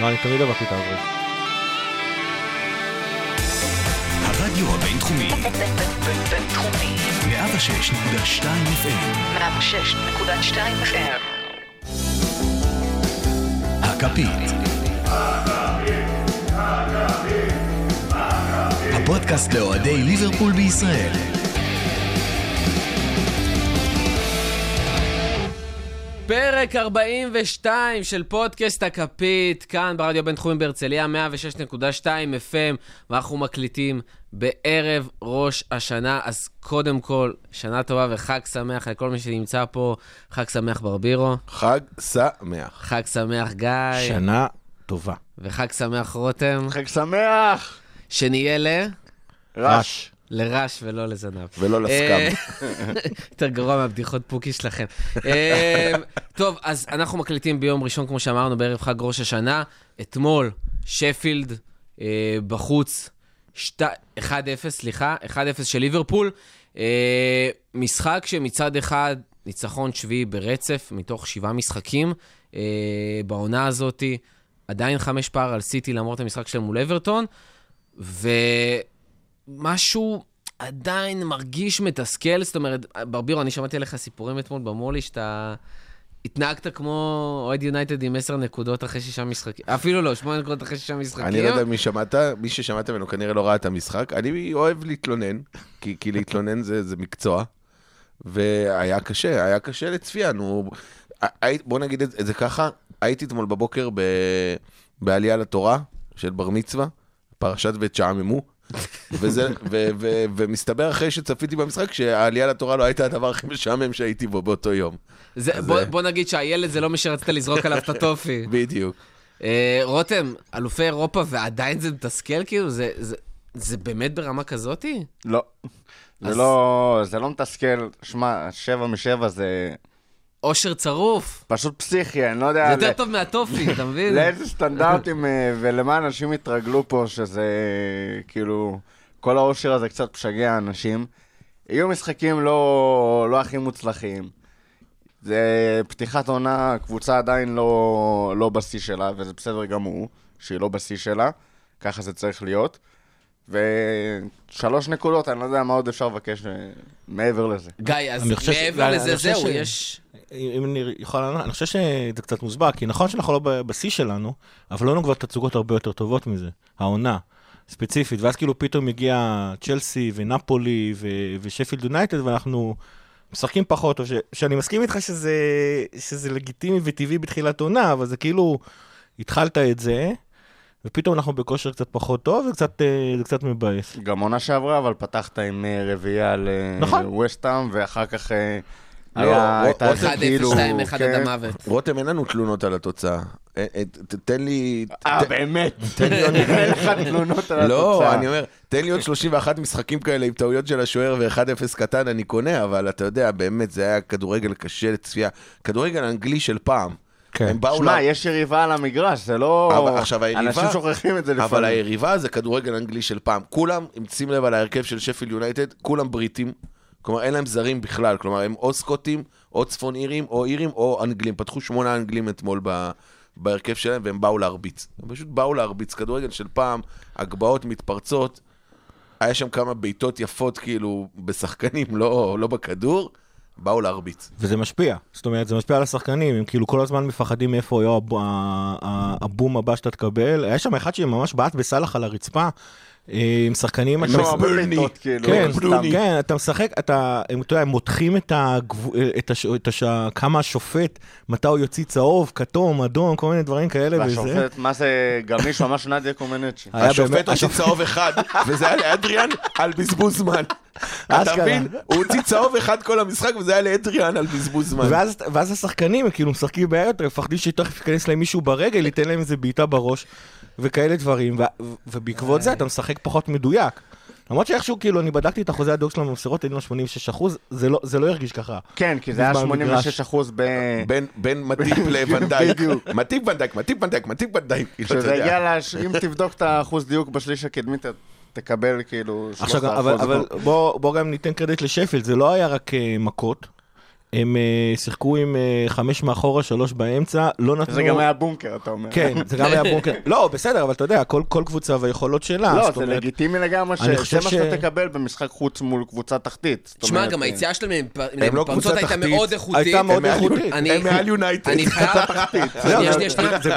לא, אני תמיד עברתי את האברז. הרדיו הבינתחומי, בינתחומי. 106.2 FM, 106.2 FM. הכפית. הפודקאסט לאוהדי ליברפול בישראל. פרק 42 של פודקאסט הכפית, כאן ברדיו הבינתחומי בהרצליה, 106.2 FM, ואנחנו מקליטים בערב ראש השנה. אז קודם כל, שנה טובה וחג שמח לכל מי שנמצא פה. חג שמח ברבירו, חג שמח. חג שמח גיא, שנה טובה. וחג שמח רותם, חג שמח! שנהיה ל... רש. לרש ולא לזנב. ולא אה, לסקאם. יותר גרוע מהבדיחות פוקי שלכם. אה, טוב, אז אנחנו מקליטים ביום ראשון, כמו שאמרנו, בערב חג ראש השנה. אתמול, שפילד אה, בחוץ, שת- 1-0, סליחה, 1-0 של ליברפול. אה, משחק שמצד אחד, ניצחון שביעי ברצף, מתוך שבעה משחקים אה, בעונה הזאתי. עדיין חמש פער על סיטי למרות המשחק שלהם מול אברטון. ו... משהו עדיין מרגיש מתסכל, זאת אומרת, ברבירו, אני שמעתי עליך סיפורים אתמול במולי, שאתה התנהגת כמו אוהד יונייטד עם עשר נקודות אחרי שישה משחקים, אפילו לא, שמונה נקודות אחרי שישה משחקים. אני לא יודע מי שמעת, מי ששמעת ממנו כנראה לא ראה את המשחק. אני אוהב להתלונן, כי, כי להתלונן זה, זה מקצוע, והיה קשה, היה קשה לצפייה. נו, בוא נגיד את זה ככה, הייתי אתמול בבוקר ב, בעלייה לתורה של בר מצווה, פרשת ותשעממו. וזה, ו, ו, ומסתבר אחרי שצפיתי במשחק שהעלייה לתורה לא הייתה הדבר הכי משעמם שהייתי בו באותו יום. זה, אז, בוא, בוא נגיד שהילד זה לא מי שרצית לזרוק עליו את הטופי. בדיוק. אה, רותם, אלופי אירופה ועדיין זה מתסכל כאילו? זה, זה, זה באמת ברמה כזאתי? לא. זה אז- לא, זה לא מתסכל. שמע, שבע משבע זה אושר צרוף. פשוט פסיכי, אני לא זה יודע יותר ל- טוב מהטופי, אתה מבין? לאיזה סטנדרטים אה, ולמה אנשים התרגלו פה, שזה כאילו, כל האושר הזה קצת משגע אנשים. יהיו משחקים לא, לא הכי מוצלחים. זה פתיחת עונה, קבוצה עדיין לא, לא בשיא שלה, וזה בסדר גמור שהיא לא בשיא שלה, ככה זה צריך להיות. ושלוש נקודות, אני לא יודע מה עוד אפשר לבקש אה, מעבר לזה. גיא, אז אני חושב ש- מעבר אני לזה, זהו, ש- יש... אם אני יכול לענות, אני חושב שזה קצת מוסבר, כי נכון שאנחנו לא בשיא שלנו, אבל לא לנו כבר תצוגות הרבה יותר טובות מזה, העונה, ספציפית, ואז כאילו פתאום הגיע צ'לסי ונפולי ו- ושפילד יונייטד, ואנחנו משחקים פחות טוב, ש- שאני מסכים איתך שזה, שזה לגיטימי וטבעי בתחילת עונה, אבל זה כאילו, התחלת את זה, ופתאום אנחנו בכושר קצת פחות טוב, וקצת, אה, זה קצת מבאס. גם עונה שעברה, אבל פתחת עם אה, רביעייה על אה, נכון. ואחר כך אה, לא, היה... הייתה 1-0, איזה כאילו... 2-1 כן. עד המוות. רותם, אין לנו תלונות על התוצאה. אה, אה, תן לי... אה, באמת? תן לי עוד... אין לך תלונות על התוצאה. לא, אני אומר, תן לי עוד 31 משחקים כאלה עם טעויות של השוער ו-1-0 קטן, אני קונה, אבל אתה יודע, באמת, זה היה כדורגל קשה לצפייה. כדורגל אנגלי של פעם. כן. הם באו... שמע, ל- יש יריבה על המגרש, זה לא... אבל עכשיו היריבה- אנשים שוכחים את זה לפעמים. אבל היריבה זה כדורגל אנגלי של פעם. כולם, אם שים לב על ההרכב של שפיל יונייטד, כולם בריטים. כלומר, אין להם זרים בכלל. כלומר, הם או סקוטים, או צפון אירים, או אירים, או אנגלים. פתחו שמונה אנגלים אתמול ב... בהרכב שלהם, והם באו להרביץ. הם פשוט באו להרביץ. כדורגל של פעם, הגבהות מתפרצות. היה שם כמה בעיטות יפות, כאילו, בשחקנים, לא, לא בכדור. באו להרביץ. וזה משפיע, זאת אומרת, זה משפיע על השחקנים, הם כאילו כל הזמן מפחדים מאיפה יהיה הב- ה- ה- הבום הבא שאתה תקבל. היה שם אחד שממש בעט בסאלח על הרצפה, אה, עם שחקנים... שם הרבה בעיטות, כאילו. כן, סתם. כן, אתה משחק, אתה, אתה יודע, הם מותחים את, הגבו, את, הש, את הש, כמה השופט, מתי הוא יוציא צהוב, כתום, אדום, כל מיני דברים כאלה. וזה. והשופט, מה זה גמיש, ממש נדיה קומנצ'י. השופט הוציא צהוב אחד, וזה היה לאדריאן על בזבוז זמן. אתה. מבין? הוא הוציא צהוב אחד כל המשחק, וזה היה לאדריאן על בזבוז זמן. ואז, ואז השחקנים, כאילו משחקים בעיות, הם מפחדים שתכף ייכנס להם מישהו ברגל, ייתן להם איזה בעיטה בראש, וכאלה דברים, ו, ובעקבות זה אתה משחק פחות מדויק. למרות שאיכשהו, כאילו, אני בדקתי את אחוזי הדיוק שלנו במסירות, היינו 86 אחוז, זה לא, זה לא הרגיש ככה. כן, כי זה היה בזמן 86 מגרש. אחוז ב... בין- בין מטיפ לוונדייק. מטיפ ונדייק, מטיפ ונדייק, מטיפ ונדייק. כאילו, אתה כשזה יודע. הגיע, לש... אם תבדוק את האחוז דיוק בשליש הקדמי, ת- תקבל כאילו 13 עכשיו, אבל, אבל בוא, בוא גם ניתן קרדיט לשפילד, זה לא היה רק אה, מכות, הם אה, שיחקו עם אה, חמש מאחורה, שלוש באמצע, לא נתנו... זה גם היה בונקר, אתה אומר. כן, זה גם היה בונקר. לא, בסדר, אבל אתה יודע, כל, כל קבוצה והיכולות שלה. לא, זה אומרת, לגיטימי לגמרי, שזה חושב מה שאתה תקבל במשחק חוץ מול קבוצה תחתית. תשמע, גם אה, היציאה שלהם לא למפרצות קבוצה הייתה. מאוד איכותית. הייתה מאוד איכותית. אני- הם מעל יונייטד. אני חייב, זה-. זה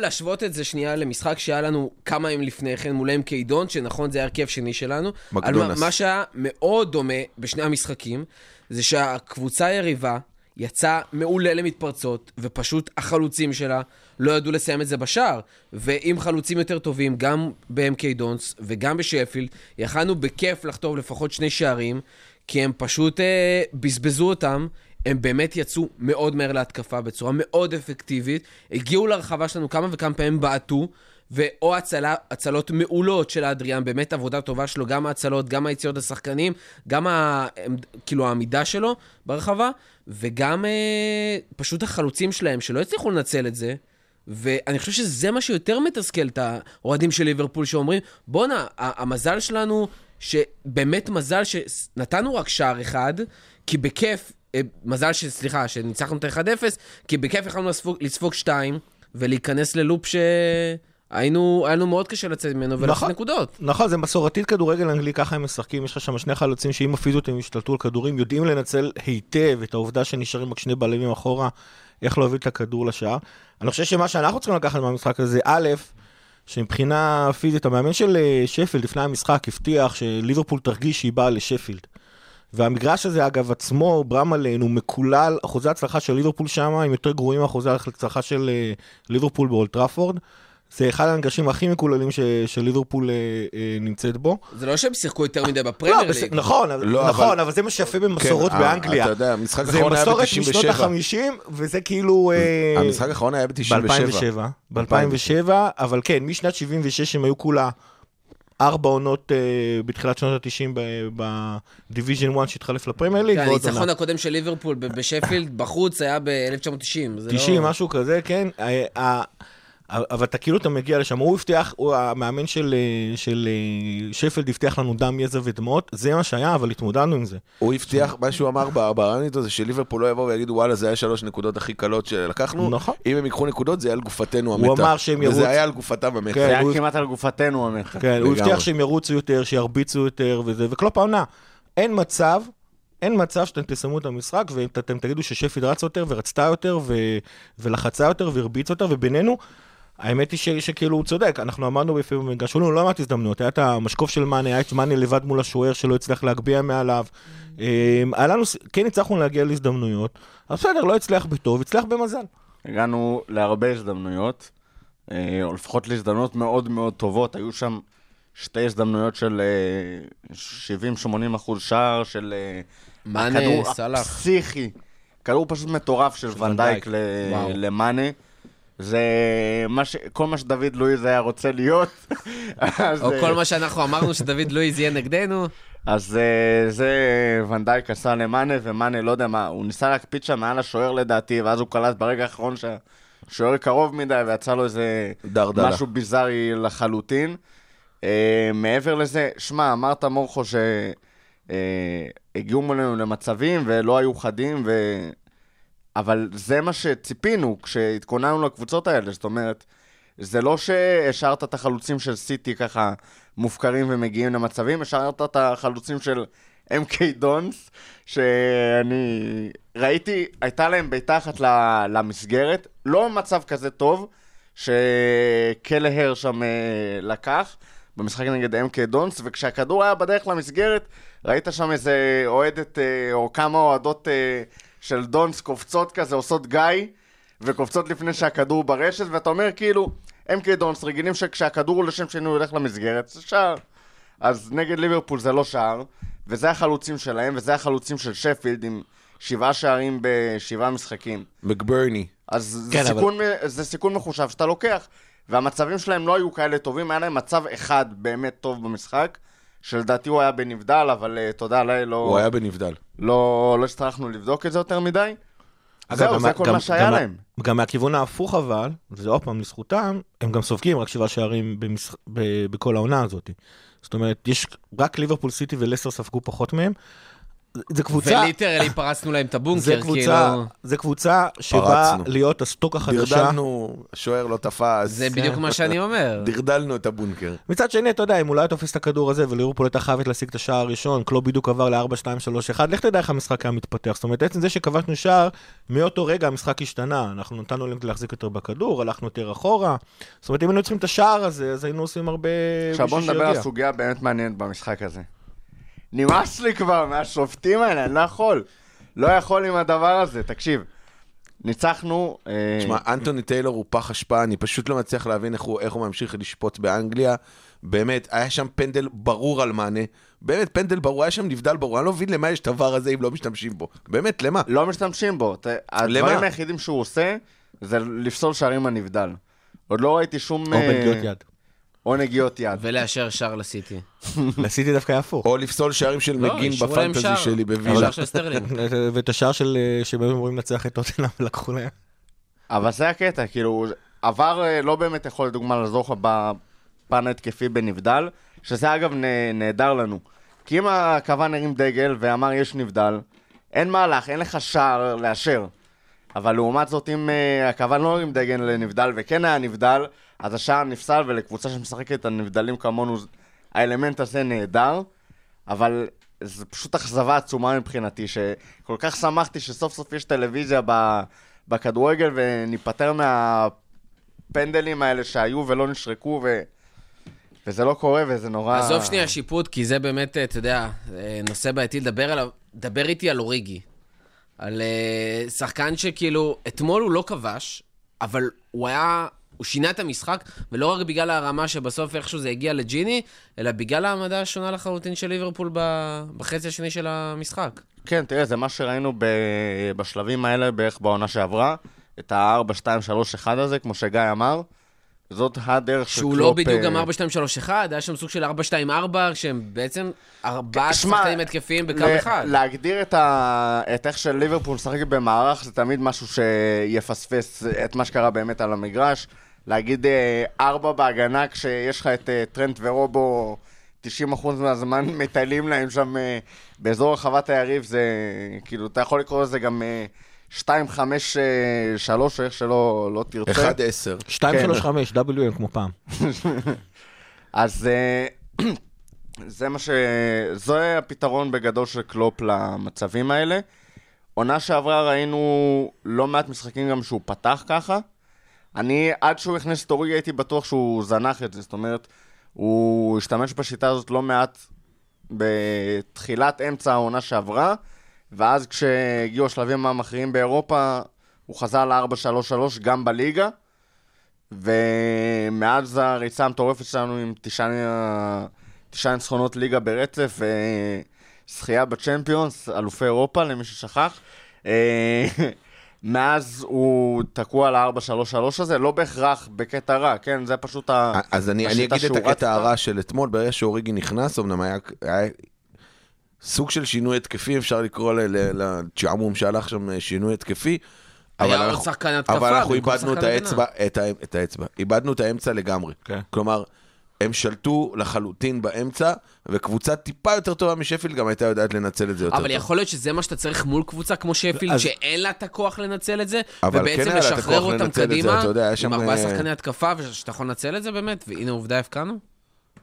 להשוות את זה שנייה למשחק שהיה לנו כמה ימים לפני כן מול אם קידון, שנכון זה היה הרכב שני שלנו. מקדונס. מה שהיה מאוד דומה בשני המשחקים, זה שהקבוצה היריבה יצאה מעולה למתפרצות, ופשוט החלוצים שלה לא ידעו לסיים את זה בשער. ועם חלוצים יותר טובים, גם ב-MK דונס וגם בשפילד, יכלנו בכיף לחטוף לפחות שני שערים, כי הם פשוט אה, בזבזו אותם. הם באמת יצאו מאוד מהר להתקפה בצורה מאוד אפקטיבית, הגיעו לרחבה שלנו כמה וכמה פעמים בעטו, ואו הצלה, הצלות מעולות של האדריאן, באמת עבודה טובה שלו, גם ההצלות, גם היציאות לשחקנים, גם ה, כאילו העמידה שלו ברחבה, וגם אה, פשוט החלוצים שלהם שלא הצליחו לנצל את זה. ואני חושב שזה מה שיותר מתסכל את האוהדים של ליברפול שאומרים, בואנה, המזל שלנו, שבאמת מזל שנתנו רק שער אחד, כי בכיף, אה, מזל ש... סליחה, שניצחנו את ה-1-0, כי בכיף יכולנו לספוג, לספוג שתיים, ולהיכנס ללופ שהיינו, היה לנו מאוד קשה לצאת ממנו ולעשות נכון. נקודות. נכון, זה מסורתית כדורגל אנגלי, ככה הם משחקים, יש לך שם שני חלוצים שעם הפיזיות הם השתלטו על כדורים, יודעים לנצל היטב את העובדה שנשארים רק שני בלמים אחורה, איך להוביל את הכדור לשער. אני חושב שמה שאנחנו צריכים לקחת מהמשחק הזה, א', שמבחינה פיזית, המאמן של אה, שפילד לפני המשחק הבטיח שליברפול תרגיש שהיא באה לשפילד. והמגרש הזה, אגב, עצמו, ברמלן, הוא מקולל, אחוזי ההצלחה של ליברפול שם הם יותר גרועים מאחוזי ההצלחה של אה, ליברפול באולד טראפורד. זה אחד המגרשים הכי מקוללים ש- שליברפול אה, אה, נמצאת בו. זה לא שהם שיחקו יותר מדי לא, בפרמייר בס- ליג. נכון, לא, נכון, אבל- אבל זה מה שיפה במסורות כן, באנגליה. אתה יודע, המשחק זה האחרון היה מסורת משנות ב-97. ה-50, וזה כאילו... אה, המשחק האחרון היה ב-97. ב-2007. ב-2007, אבל כן, משנת 76 הם היו כולה ארבע עונות אה, בתחילת שנות ה-90 ב Division 1 שהתחלף לפרמייר ליג. כן, הניצחון. הקודם של ליברפול בשפילד בחוץ היה ב-1990. 90, משהו כזה, כן. אבל אתה כאילו אתה מגיע לשם, הוא הבטיח, הוא המאמן של, של שפלד הבטיח לנו דם, יזע ודמעות, זה מה שהיה, אבל התמודדנו עם זה. הוא הבטיח, מה שהוא אמר ב- ברעיון איתו זה שליברפול לא יבואו ויגידו וואלה זה היה שלוש נקודות הכי קלות שלקחנו, נכון. אם הם ייקחו נקודות זה היה על גופתנו הוא המתה. אמר שהם ירוץ- וזה היה על גופתם המתה. כן. זה היה הוא- כמעט על גופתנו המתה. כן, הוא. הבטיח שהם ירוצו יותר, שירביצו יותר וזה, וקלופ העונה. אין מצב, אין מצב שאתם תסיימו את המשחק ואתם תגידו ששפיד רצה יותר ורצתה יותר ו... ולחצה יותר והרביצה יותר, ובינינו, האמת היא ש... שכאילו הוא צודק, אנחנו עמדנו בפעמים במגרש, לנו לא מעט הזדמנויות, היה את המשקוף של מאנה, היה את מאנה לבד מול השוער שלא הצליח להגביה מעליו. אמ, היה לנו, כן הצלחנו להגיע להזדמנויות, אז בסדר, לא הצליח בטוב, הצליח במזל. הגענו להרבה הזדמנויות, אה, או לפחות להזדמנויות מאוד מאוד טובות. היו שם שתי הזדמנויות של אה, 70-80 אחוז שער, של אה, מאנה, סאלח. הפסיכי. כדור פשוט מטורף של ונדייק. למאנה. זה מה ש... כל מה שדוד לואיז היה רוצה להיות. אז, או אה, כל מה שאנחנו אמרנו שדוד לואיז יהיה נגדנו. אז אה, זה ונדייק עשה למאנה, ומאנה, לא יודע מה, הוא ניסה להקפיץ שם מעל השוער לדעתי, ואז הוא קלט ברגע האחרון שהשוער קרוב מדי, ויצא לו איזה דרדלה. משהו ביזארי לחלוטין. אה, מעבר לזה, שמע, אמרת מורכו שהגיעו מולנו למצבים ולא היו חדים, ו... אבל זה מה שציפינו כשהתכוננו לקבוצות האלה, זאת אומרת, זה לא שהשארת את החלוצים של סיטי ככה מופקרים ומגיעים למצבים, השארת את החלוצים של MK דונס, שאני ראיתי, הייתה להם בעיטה אחת למסגרת, לא מצב כזה טוב, שקלהר שם אה, לקח במשחק נגד MK דונס, וכשהכדור היה בדרך למסגרת, ראית שם איזה אוהדת אה, או כמה אוהדות אה, של דונס קופצות כזה, עושות גיא, וקופצות לפני שהכדור ברשת, ואתה אומר כאילו, MK דונס רגילים שכשהכדור הוא לשם שני הוא ילך למסגרת, זה שער. אז נגד ליברפול זה לא שער, וזה החלוצים שלהם, וזה החלוצים של שפילד עם שבעה שערים בשבעה משחקים. מקברני. אז זה, כן, אבל- סיכון, זה סיכון מחושב שאתה לוקח. והמצבים שלהם לא היו כאלה טובים, היה להם מצב אחד באמת טוב במשחק, שלדעתי הוא היה בנבדל, אבל uh, תודה לאל, לא, הוא היה בנבדל. לא, לא הצטרכנו לבדוק את זה יותר מדי. אגב, זהו, גם- זה כל גם- מה שהיה גם- להם. גם מהכיוון ההפוך אבל, וזה עוד פעם לזכותם, הם גם סופגים רק שבעה שערים במש... ב... בכל העונה הזאת. זאת אומרת, יש רק ליברפול סיטי ולסטר ספגו פחות מהם. זה קבוצה, וליטרלי פרצנו להם את זה הבונקר, קבוצה, כאילו... זה קבוצה שבאה פרצנו. להיות הסטוק החדשה. דרדלנו, השוער לא תפס. זה בדיוק מה שאני אומר. דרדלנו את הבונקר. מצד שני, אתה יודע, אם הוא לא היה תופס את הכדור הזה וליברפול הייתה חייבת להשיג את השער הראשון, קלוב בדיוק עבר ל-4, 2, 3, 1, לך תדע איך המשחק היה מתפתח. זאת אומרת, עצם זה שכבשנו שער, מאותו רגע המשחק השתנה. אנחנו נתנו להם להחזיק יותר בכדור, הלכנו יותר אחורה. זאת אומרת, אם היינו צריכים את השער הזה, אז היינו עושים הרבה... עכשיו בוא נדבר על. סוגיה באמת מעניינת במשחק הזה. נמאס לי כבר מהשופטים האלה, אני לא יכול. לא יכול עם הדבר הזה, תקשיב. ניצחנו... אה, תשמע, אנטוני טיילור הוא פח אשפה, אני פשוט לא מצליח להבין איך הוא, איך הוא ממשיך לשפוט באנגליה. באמת, היה שם פנדל ברור על מענה. באמת, פנדל ברור, היה שם נבדל ברור. אני לא מבין למה יש את הוואר הזה אם לא משתמשים בו. באמת, למה? לא משתמשים בו. ת- הדברים למה? היחידים שהוא עושה זה לפסול שערים הנבדל. עוד לא ראיתי שום... או אה, בנגיעות יד. או נגיעות יד. ולאשר שער לסיטי. לסיטי דווקא היה הפוך. או לפסול שערים של לא, מגין בפנטזי. שלי בווילה. שער של סטרלינג. ואת השער של... אה, שהם היו אמורים לנצח את טוטנאם ולקחו להם. אבל זה הקטע, כאילו, ה VAR אה, לא באמת יכול לדוגמה לעזור לך בפן ההתקפי בנבדל, שזה אגב נה- נהדר לנו. כי אם הקוון הרים דגל ואמר יש נבדל, אין מהלך, אין לך שער לאשר. אבל לעומת זאת, אם אה, הקוון לא הרים דגל לנבדל וכן היה נבדל, אז השער נפסל, ולקבוצה שמשחקת על נבדלים כמונו, האלמנט הזה נהדר, אבל זה פשוט אכזבה עצומה מבחינתי, שכל כך שמחתי שסוף סוף יש טלוויזיה. בכדורגל וניפטר מהפנדלים האלה שהיו ולא נשרקו ו... וזה לא קורה וזה נורא... עזוב שנייה שיפוט, כי זה באמת, אתה יודע, אה, נושא בעייתי לדבר עליו. דבר איתי על אוריגי. על אה, שחקן שכאילו, אתמול הוא לא כבש, אבל הוא היה, הוא שינה את המשחק, ולא רק בגלל הרמה שבסוף איכשהו זה הגיע לג'יני, אלא בגלל העמדה השונה לחלוטין של ליברפול בחצי השני של המשחק. כן, תראה, זה מה שראינו ב... בשלבים האלה בערך בעונה שעברה, את ה-4, 2, 3, 1 הזה, כמו שגיא אמר. זאת הדרך של שהוא לא בדיוק גם 4-2-3-1, היה שם סוג של 4-2-4, שהם בעצם ארבעה שחקנים התקפיים בקו אחד. להגדיר את, ה... את איך של ליברפול משחקת במערך זה תמיד משהו שיפספס את מה שקרה באמת על המגרש. להגיד אה, ארבע בהגנה כשיש לך את אה, טרנט ורובו 90% מהזמן מטיילים להם שם אה, באזור רחבת היריב, זה כאילו, אתה יכול לקרוא לזה גם אה, 2, 5, 3, או איך שלא לא תרצה. 1-10. 2, כן. 3, 5, WM כמו פעם. אז זה מה ש... זה הפתרון בגדול של קלופ למצבים האלה. עונה שעברה ראינו לא מעט משחקים גם שהוא פתח ככה. אני, עד שהוא הכניס את אוריגי, הייתי בטוח שהוא זנח את זה. זאת אומרת, הוא השתמש בשיטה הזאת לא מעט בתחילת אמצע העונה שעברה, ואז כשהגיעו השלבים המכריעים באירופה, הוא חזר ל-4-3-3 גם בליגה. ומאז הריצה המטורפת שלנו עם תשעה, תשעה ניצחונות ליגה ברצף וזכייה בצ'מפיונס, אלופי אירופה, למי ששכח. מאז הוא תקוע על ה-4-3-3 הזה, לא בהכרח בקטע רע, כן? זה פשוט ה... אז אני, אני אגיד את הקטע. הרע של אתמול, ברגע שאוריגי נכנס, אמנם היה, היה סוג של שינוי התקפי, אפשר לקרוא ל- ל- לג'עמום שהלך שם אה, שינוי התקפי. היה אבל עוד אנחנו- שחקן התקפה אבל אנחנו איבדנו את האצבע, את, ה, את האצבע, איבדנו את האמצע לגמרי. כן. כלומר, הם שלטו לחלוטין באמצע, וקבוצה טיפה יותר טובה משפילד גם הייתה יודעת לנצל את זה יותר אבל טוב. יכול להיות שזה מה שאתה צריך מול קבוצה כמו שפילד, אז- שאין לה את הכוח לנצל את זה, אבל ובעצם כן לשחרר אותם זה, קדימה, אתה יודע, עם ארבעה אה, שחקני התקפה, ושאתה יכול לנצל את זה באמת, והנה עובדה הבקענו.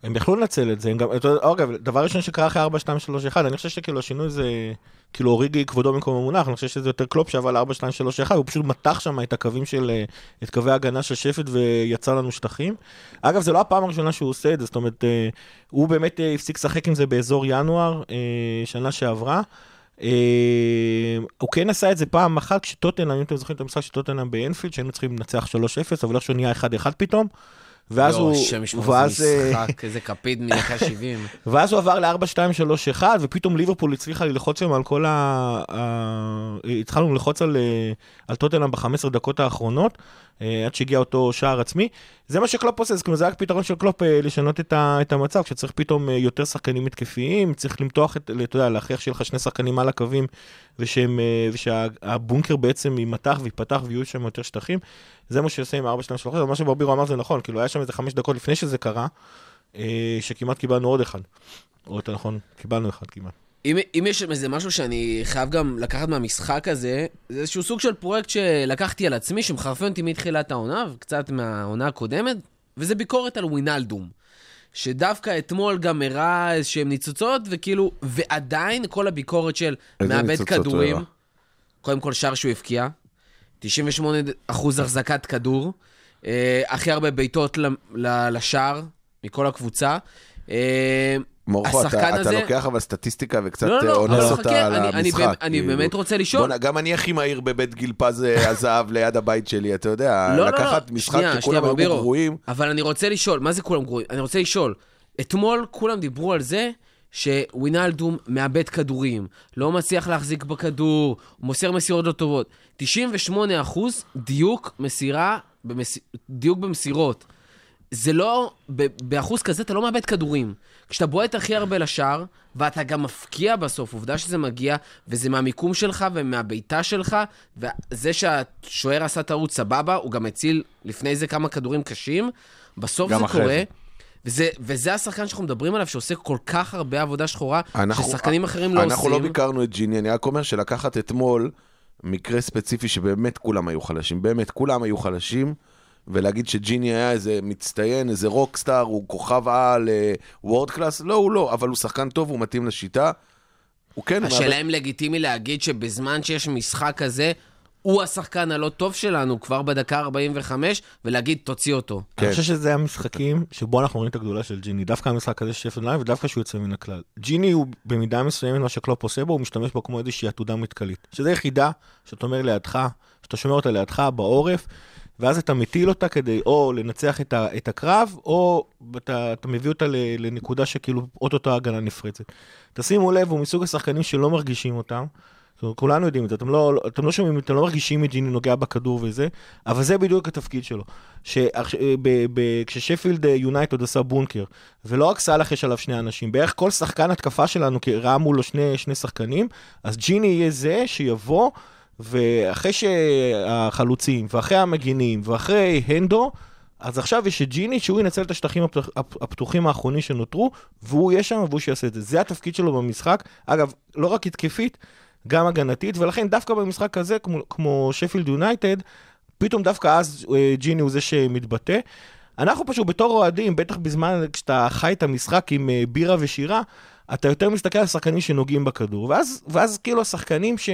הם יכלו לנצל את זה, הם גם, אגב, דבר ראשון שקרה אחרי 4, 2, 3, 1, אני חושב שכאילו השינוי זה, כאילו אוריגי כבודו במקום המונח, אני חושב שזה יותר קלופ שעבר ל-4, 2, 3, 1, הוא פשוט מתח שם את הקווים של, אה, את קווי ההגנה של שפט ויצר לנו שטחים. אגב, זה לא הפעם הראשונה שהוא עושה את זה, זאת אומרת, אה, הוא באמת אה, הפסיק לשחק עם זה באזור ינואר, שנה שעברה. הוא כן עשה את זה פעם אחת כשטוטנאם, אם אתם זוכרים את המשחק של טוטנאם באנפילד, שהיינו צריכים לנצח 3-0, אבל איכשהו נהיה 1-1 פתאום. ואז לא, הוא, השם ישמור, ואז, איזה אה, משחק, איזה כפיד מדקה 70. ואז הוא עבר ל-4-2-3-1, ופתאום ליברפול הצליחה ללחוץ שם על כל ה... ה... התחלנו ללחוץ על, אה, על טוטנאם ב-15 דקות האחרונות, אה, עד שהגיע אותו שער עצמי. זה מה שקלופ עושה, כאילו, זה רק פתרון של קלופ אה, לשנות את, ה... את המצב, כשצריך פתאום אה, יותר שחקנים התקפיים, צריך למתוח את, אתה יודע, להכריח שיהיה לך שני שחקנים על הקווים, ושהם, אה, ושהבונקר בעצם יימתח וייפתח ויהיו שם יותר שטחים. זה מה שעושה עם 4 2 3 מה שברבירו אמר זה נכון, כאילו היה שם איזה חמש דקות לפני שזה קרה, אה, שכמעט קיבלנו עוד אחד. או יותר נכון, קיבלנו אחד כמעט. אם, אם יש איזה משהו שאני חייב גם לקחת מהמשחק הזה, זה איזשהו סוג של פרויקט שלקחתי על עצמי, שמחרפן אותי מתחילת העונה, וקצת מהעונה הקודמת, וזה ביקורת על ווינלדום. שדווקא אתמול גם הראה איזשהם ניצוצות, וכאילו, ועדיין כל הביקורת של מאבד כדורים? קודם כל שער שהוא הבקיע, 98 אחוז החזקת כדור, אה, הכי הרבה בעיטות לשער מכל הקבוצה. אה, מורכו, אתה, אתה הזה- לוקח אבל סטטיסטיקה וקצת לא, לא, אה, לא, אונס אבל אותה על אני- אני המשחק. באמת- אני כאילו. באמת רוצה לשאול. בוא'נה, גם אני הכי מהיר בבית גיל פז אה, הזהב ליד הבית שלי, אתה יודע, לא, לא, לקחת לא, משחק שנייה, שכולם היו גרועים, אבל אני רוצה לשאול, מה זה כולם גרועים? אני רוצה לשאול, אתמול כולם דיברו על זה שווינלדום מאבד כדורים, לא מצליח להחזיק בכדור, מוסר מסירות לא טובות. 98 אחוז דיוק מסירה, במס... דיוק במסירות. זה לא, ב- באחוז כזה אתה לא מאבד כדורים. כשאתה בועט הכי הרבה לשער, ואתה גם מפקיע בסוף, עובדה שזה מגיע, וזה מהמיקום שלך ומהבעיטה שלך, וזה שהשוער עשה טעות סבבה, הוא גם הציל לפני זה כמה כדורים קשים, בסוף זה קורה. זה. וזה, וזה השחקן שאנחנו מדברים עליו, שעושה כל כך הרבה עבודה שחורה, אנחנו- ששחקנים אחרים לא אנחנו לא עושים. ביקרנו את ג'יני, אני רק אומר שלקחת אתמול מקרה ספציפי שבאמת כולם היו חלשים, באמת כולם היו חלשים, ולהגיד שג'יני היה איזה מצטיין, איזה רוקסטאר, הוא כוכב על, וורד קלאס, לא, הוא לא, אבל הוא שחקן טוב, הוא מתאים לשיטה. הוא כן, השאלה אם לגיטימי להגיד שבזמן שיש משחק כזה, הוא השחקן הלא טוב שלנו כבר בדקה 45, ולהגיד, תוציא אותו. כן. אני חושב שזה המשחקים שבו אנחנו רואים את הגדולה של ג'יני. דווקא המשחק הזה של שפט ליין, ודווקא שהוא יוצא מן הכלל. ג'יני הוא במידה מסוימת, מה שקלופ עושה בו, הוא משתמש בו כמו איזושהי עתודה מתכלית. שזה יחידה שאתה אומר לידך, שאתה שומר אותה לידך בעורף, ואז אתה מטיל אותה כדי או לנצח את, ה, את הקרב, או אתה, אתה מביא אותה לנקודה שכאילו אוטוטו ההגנה נפרצת. תשימו לב, הוא מסוג השחקנים שלא מרגישים אותם. זאת אומרת, כולנו יודעים את זה, אתם לא, אתם לא שומעים, אתם לא מרגישים את ג'יני נוגע בכדור וזה, אבל זה בדיוק התפקיד שלו. ב- כששפילד אה, יונייטד עשה בונקר, ולא רק סאלח יש עליו שני אנשים, בערך כל שחקן התקפה שלנו ראה מולו שני, שני שחקנים, אז ג'יני יהיה זה שיבוא, ואחרי שהחלוצים, ואחרי המגינים, ואחרי הנדו, אז עכשיו יש את ג'יני שהוא ינצל את השטחים הפתוח- הפ- הפתוחים האחרונים שנותרו, והוא יהיה שם והוא שיעשה את זה. זה התפקיד שלו במשחק. אגב, לא רק התקפית, גם הגנתית, ולכן דווקא במשחק הזה, כמו, כמו שפילד יונייטד, פתאום דווקא אז אה, ג'יני הוא זה שמתבטא. אנחנו פשוט בתור אוהדים, בטח בזמן כשאתה חי את המשחק עם אה, בירה ושירה, אתה יותר מסתכל על שחקנים שנוגעים בכדור, ואז, ואז כאילו השחקנים ש,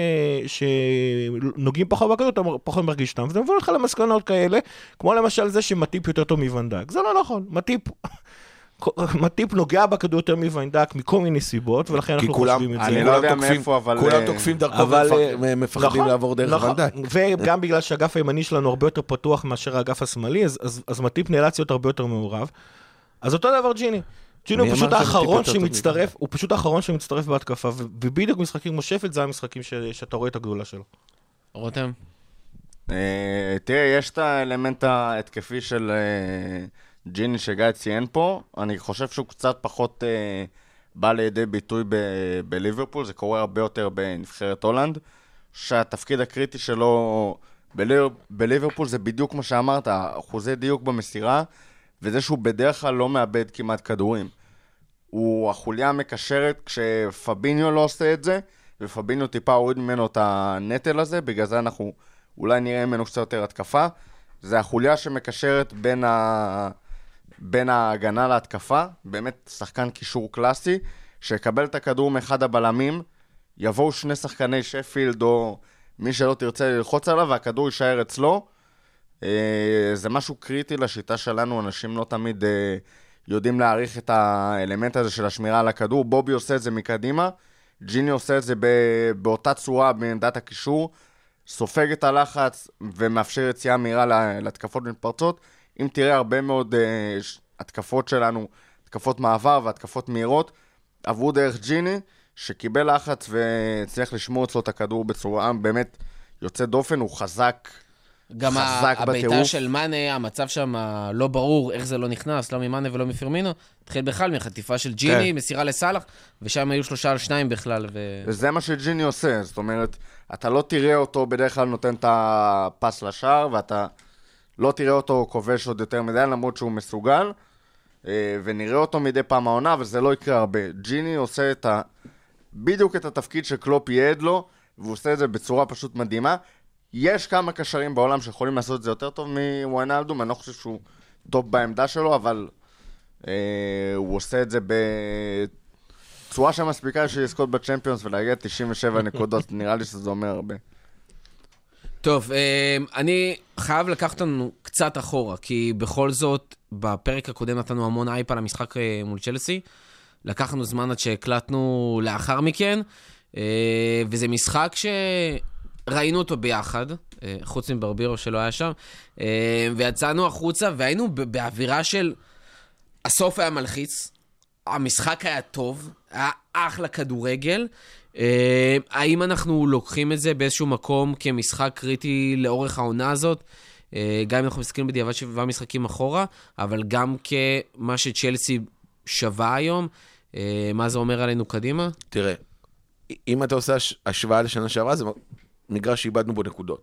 שנוגעים פחות בכדור, אתה פחות מרגיש אותם, וזה מביא אותך למסקנות כאלה, כמו למשל זה שמטיפ יותר טוב מוונדק. זה לא נכון, מטיפ... מטיפ נוגע בכדור יותר מוונדק מכל מיני סיבות, ולכן אנחנו כולם, חושבים את זה. אני לא יודע תוקפים- מאיפה, אבל, כולם אה, תוקפים דרכו אבל, ומפח- אה, מפחדים נכון, לעבור דרך נכון. ונדק. וגם בגלל שהאגף הימני שלנו הרבה יותר פתוח מאשר האגף השמאלי, אז, אז, אז מטיפ נאלץ להיות הרבה יותר מעורב. אז אותו דבר ג'יני. מי הוא פשוט האחרון שמצטרף? הוא פשוט האחרון שמצטרף בהתקפה, ובדיוק משחקים כמו שפט זה המשחקים ש, שאתה רואה את הגדולה שלו. רותם? אה, תראה, יש את האלמנט ההתקפי של אה, ג'יני שגיא ציין פה, אני חושב שהוא קצת פחות אה, בא לידי ביטוי ב- בליברפול, זה קורה הרבה יותר בנבחרת הולנד, שהתפקיד הקריטי שלו בליברפול זה בדיוק מה שאמרת, אחוזי דיוק במסירה, וזה שהוא בדרך כלל לא מאבד כמעט כדורים. הוא החוליה המקשרת כשפביניו לא עושה את זה, ופביניו טיפה הוריד ממנו את הנטל הזה, בגלל זה אנחנו אולי נראה ממנו קצת יותר התקפה. זה החוליה שמקשרת בין, ה... בין ההגנה להתקפה, באמת שחקן קישור קלאסי, שיקבל את הכדור מאחד הבלמים, יבואו שני שחקני שפילד או מי שלא תרצה ללחוץ עליו, והכדור יישאר אצלו. אה, זה משהו קריטי לשיטה שלנו, אנשים לא תמיד אה, יודעים להעריך את האלמנט הזה של השמירה על הכדור. בובי עושה את זה מקדימה, ג'יני עושה את זה באותה צורה בעמדת הקישור, סופג את הלחץ ומאפשר יציאה מהירה להתקפות מתפרצות. אם תראה הרבה מאוד אה, התקפות שלנו, התקפות מעבר והתקפות מהירות, עברו דרך ג'יני, שקיבל לחץ והצליח לשמור אצלו את הכדור בצורה באמת יוצאת דופן, הוא חזק. גם הביתה. של מאנה, המצב שם לא ברור איך זה לא נכנס, לא ממאנה ולא מפרמינו. התחיל בכלל מחטיפה של ג'יני, כן. מסירה לסאלח, ושם היו שלושה על שניים בכלל. ו... וזה מה שג'יני עושה, זאת אומרת, אתה לא תראה אותו בדרך כלל נותן את הפס לשער, ואתה לא תראה אותו כובש עוד יותר מדי, למרות שהוא מסוגל, אה, ונראה אותו מדי פעם העונה, אבל זה לא יקרה הרבה. ג'יני עושה את, ה... בדיוק את התפקיד שקלופ ייעד לו, והוא עושה את זה בצורה פשוט מדהימה. יש כמה קשרים בעולם שיכולים לעשות את זה יותר טוב מוויינלדום, אני לא חושב שהוא top בעמדה שלו, אבל אה, הוא עושה את זה בצורה שמספיקה בשביל לזכות בצ'מפיונס ולהגיע 97 נקודות, נראה לי שזה אומר הרבה. טוב, אה, אני חייב לקחת אותנו קצת אחורה, כי בכל זאת, בפרק הקודם נתנו המון הייפ על המשחק אה, מול צ'לסי. לקחנו זמן עד שהקלטנו לאחר מכן, אה, וזה משחק שראינו אותו ביחד, אה, חוץ מברבירו שלא היה שם, אה, ויצאנו החוצה והיינו באווירה של... הסוף היה מלחיץ, המשחק היה טוב, היה אחלה כדורגל. אה, האם אנחנו לוקחים את זה באיזשהו מקום כמשחק קריטי לאורך העונה הזאת? גם אם אנחנו מסתכלים בדיעבד שבעה משחקים אחורה, אבל גם כמה שצ'לסי שווה היום, מה זה אומר עלינו קדימה? תראה, אם אתה עושה הש- השוואה לשנה שעברה, זה מגרש שאיבדנו בו נקודות.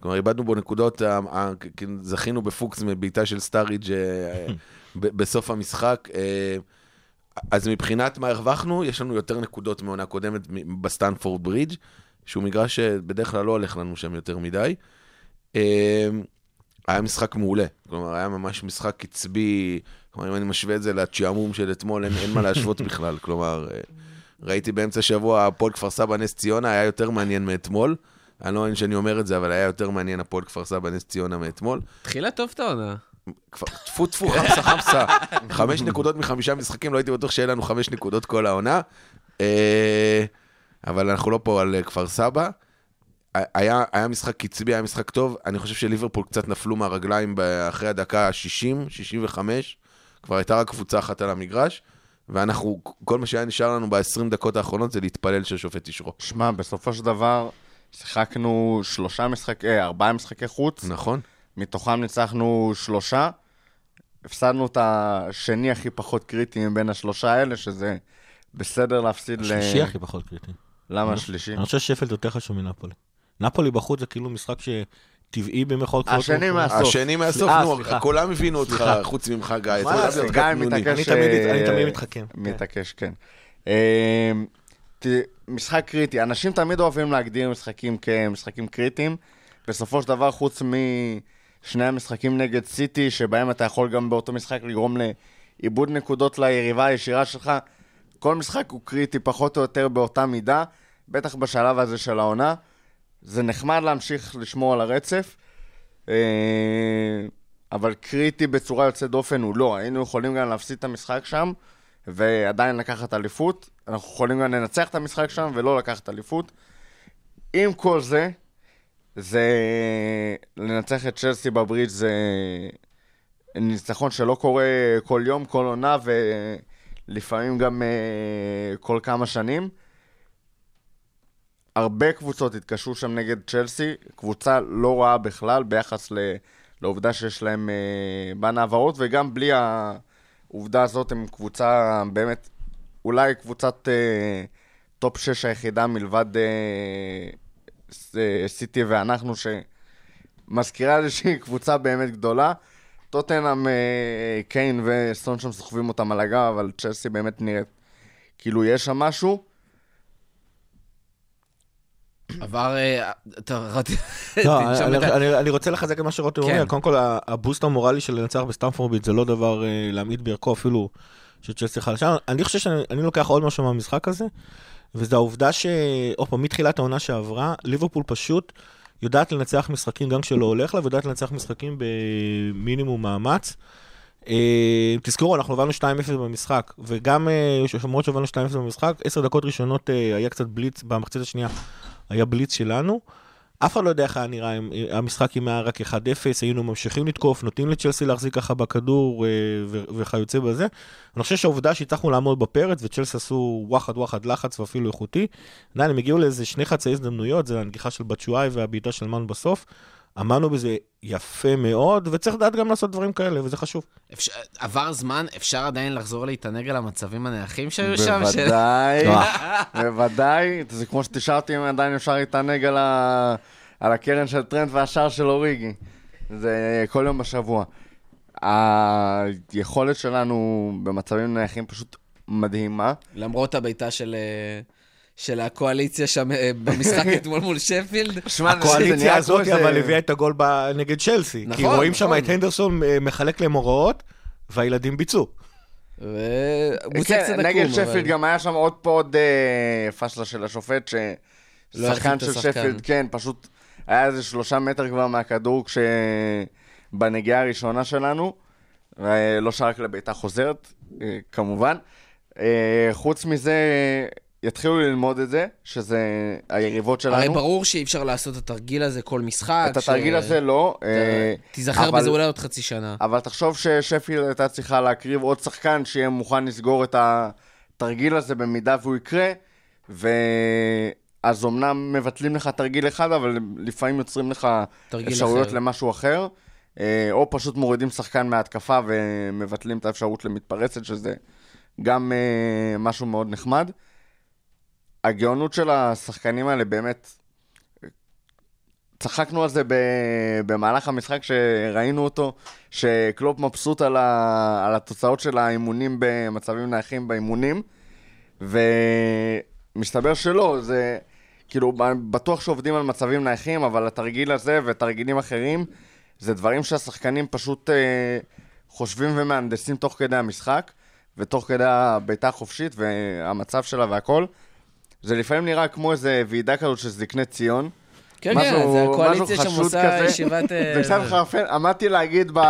כלומר, איבדנו בו נקודות, ה- ה- כ- זכינו בפוקס מבעיטה של סטארידג' אה, בסוף המשחק. אה, אז מבחינת מה הרווחנו, יש לנו יותר נקודות מעונה קודמת בסטנפורד ברידג', שהוא מגרש שבדרך כלל לא הולך לנו שם יותר מדי. אה, היה משחק מעולה, כלומר, היה ממש משחק קצבי, כלומר, אם אני משווה את זה לצ'עמום של אתמול, אין, אין מה להשוות בכלל, כלומר, אה, ראיתי באמצע השבוע הפועל כפר סבא נס ציונה, היה יותר מעניין מאתמול. אני לא מאמין שאני אומר את זה, אבל היה יותר מעניין הפועל כפר סבא נס ציונה מאתמול. תחילה טוב את העונה. טפו טפו, חמסה חמסה. חמש נקודות מחמישה משחקים, לא הייתי בטוח שיהיה לנו חמש נקודות כל העונה. אה, אבל אנחנו לא פה על אה, כפר סבא. היה, היה משחק קצבי, היה משחק טוב. אני חושב שליברפול קצת נפלו מהרגליים אחרי הדקה ה-60, 65. כבר הייתה רק קבוצה אחת על המגרש. ואנחנו, כל מה שהיה נשאר לנו ב-20 דקות האחרונות זה להתפלל שהשופט ישרוק. שמע, בסופו של דבר, שיחקנו שלושה משחקי, אה, ארבעה משחקי חוץ, נכון? מתוכם ניצחנו שלושה. הפסדנו את השני הכי פחות קריטי מבין השלושה האלה, שזה בסדר להפסיד ל... השלישי הכי פחות קריטי. למה השלישי? אני חושב ששפלד יותר חשוב מנפולי. נפולי בחוץ זה כאילו משחק שטבעי במחאות השני מהסוף. השני מהסוף, אה, נו. כולם הבינו אותך. חוץ ממך, גיא. מה לעשות, גיא. מתעקש... אני תמיד- אה, אני תמיד מתחכם. מתעקש, כן. ת- משחק קריטי. אנשים תמיד אוהבים להגדיר משחקים כמשחקים קריטיים. בסופו של דבר, חוץ משני המשחקים נגד סיטי, שבהם אתה יכול גם באותו משחק לגרום לאיבוד נקודות ליריבה הישירה שלך, כל משחק הוא קריטי פחות או יותר באותה מידה, בטח בשלב הזה של העונה. זה נחמד להמשיך לשמור על הרצף, אה, אבל קריטי בצורה יוצאת דופן הוא לא. היינו יכולים גם להפסיד את המשחק שם, ועדיין לקחת אליפות. אנחנו יכולים גם לנצח את המשחק שם ולא לקחת אליפות. עם כל זה, זה... לנצח את צ'לסי בברידג' זה ניצחון שלא קורה כל יום, כל עונה, ולפעמים גם אה, כל כמה שנים. הרבה קבוצות התקשו שם נגד צ'לסי, קבוצה לא רעה בכלל ביחס ל... לעובדה שיש להם אה, ban העברות, וגם בלי העובדה הזאת הם קבוצה באמת, אולי קבוצת אה, top 6 היחידה מלבד אה, אה, סיטי ואנחנו, שמזכירה איזושהי קבוצה באמת גדולה. טוטנאם, אה, קיין וסטון שם סוחבים אותם על הגב, אבל צ'לסי באמת נראית כאילו יש שם משהו. עבר... אה. לא, אני- רוצה לחזק את מה שרותם כן. אומר. קודם כל, הבוסט המורלי של לנצח בסטמפורביט זה לא דבר אה, להעמיד בערכו, אפילו שצ'לסי חלשה. אני חושב שאני לוקח עוד משהו מהמשחק הזה, וזה העובדה ש... עוד פעם, מתחילת העונה שעברה, ליברפול פשוט יודעת לנצח משחקים גם כשלא הולך לה, ויודעת לנצח משחקים במינימום מאמץ. אה, תזכרו, אנחנו הובלנו 2-0 במשחק, וגם למרות שהובלנו 2-0 במשחק, 10 דקות ראשונות היה קצת בליץ, במחצית השנייה היה בליץ שלנו. אף אחד לא יודע איך היה נראה אה, המשחק אם היה רק 1-0, היינו ממשיכים לתקוף, נותנים לצ'לסי להחזיק ככה בכדור אה, וכיוצא בזה. אני חושב שהעובדה שהצלחנו לעמוד בפרץ, וצ'לסי עשו וואחד וואחד לחץ ואפילו איכותי, עדיין הם הגיעו לאיזה שני חצאי הזדמנויות, זה הנגיחה של בצ'ואי והבעיטה של מן בסוף. עמדנו בזה יפה מאוד, וצריך לדעת גם לעשות דברים כאלה, וזה חשוב. אפשר- עבר זמן, אפשר עדיין לחזור להתענג על המצבים הנייחים שהיו שם? ש- בוודאי, בוודאי. זה כמו שתשאלתי אם עדיין אפשר להתענג על ה- על הקרן של טרנד והשער של אוריגי. זה כל יום בשבוע. היכולת שלנו במצבים נייחים פשוט מדהימה. למרות הבעיטה של... אה, של הקואליציה שם אה, במשחק אתמול מול שפילד. הקואליציה הזאת איזה- אבל הביאה את הגול ב- נגד צ'לסי. כי נכון, רואים שם נכון. את הנדרסון אה, מחלק להם הוראות, והילדים ביצעו. כן, קצת עקום. נגד אבל- שפילד גם היה שם עוד פה עוד אה, פשלה של השופט, לא ששחקן את של. שפילד, כן, פשוט היה איזה שלושה מטר כבר מהכדור כשבנגיעה הראשונה שלנו, ולא שרק לביתה חוזרת, אה, כמובן. אה, חוץ מזה, יתחילו ללמוד את זה, שזה היריבות שלנו. הרי ברור שאי אפשר לעשות את התרגיל הזה כל משחק. את התרגיל הזה לא. אה, תיזכר אבל- בזה אולי עוד חצי שנה. אבל תחשוב ששפילד הייתה צריכה להקריב עוד שחקן שיהיה מוכן לסגור את התרגיל הזה במידה והוא יקרה, ואז אמנם מבטלים לך תרגיל אחד, אבל לפעמים יוצרים לך אפשרויות אחר. למשהו אחר, אה, או פשוט מורידים שחקן מההתקפה ומבטלים את האפשרות למתפרצת, שזה גם אה, משהו מאוד נחמד. הגאונות של השחקנים האלה באמת... צחקנו על זה. במהלך המשחק שראינו אותו, שקלופ מבסוט על, ה... על התוצאות של האימונים במצבים נייחים באימונים, ומסתבר שלא, זה כאילו, בטוח שעובדים על מצבים נייחים, אבל התרגיל הזה ותרגילים אחרים, זה דברים שהשחקנים פשוט אה, חושבים ומהנדסים תוך כדי המשחק, ותוך כדי הבעיטה החופשית והמצב שלה והכל. זה לפעמים נראה כמו איזה ועידה כזאת של זקני ציון. כן, כן, זה הקואליציה שם חשוד עושה כזה. ישיבת... אה, זה קצת חרפן, עמדתי להגיד ב...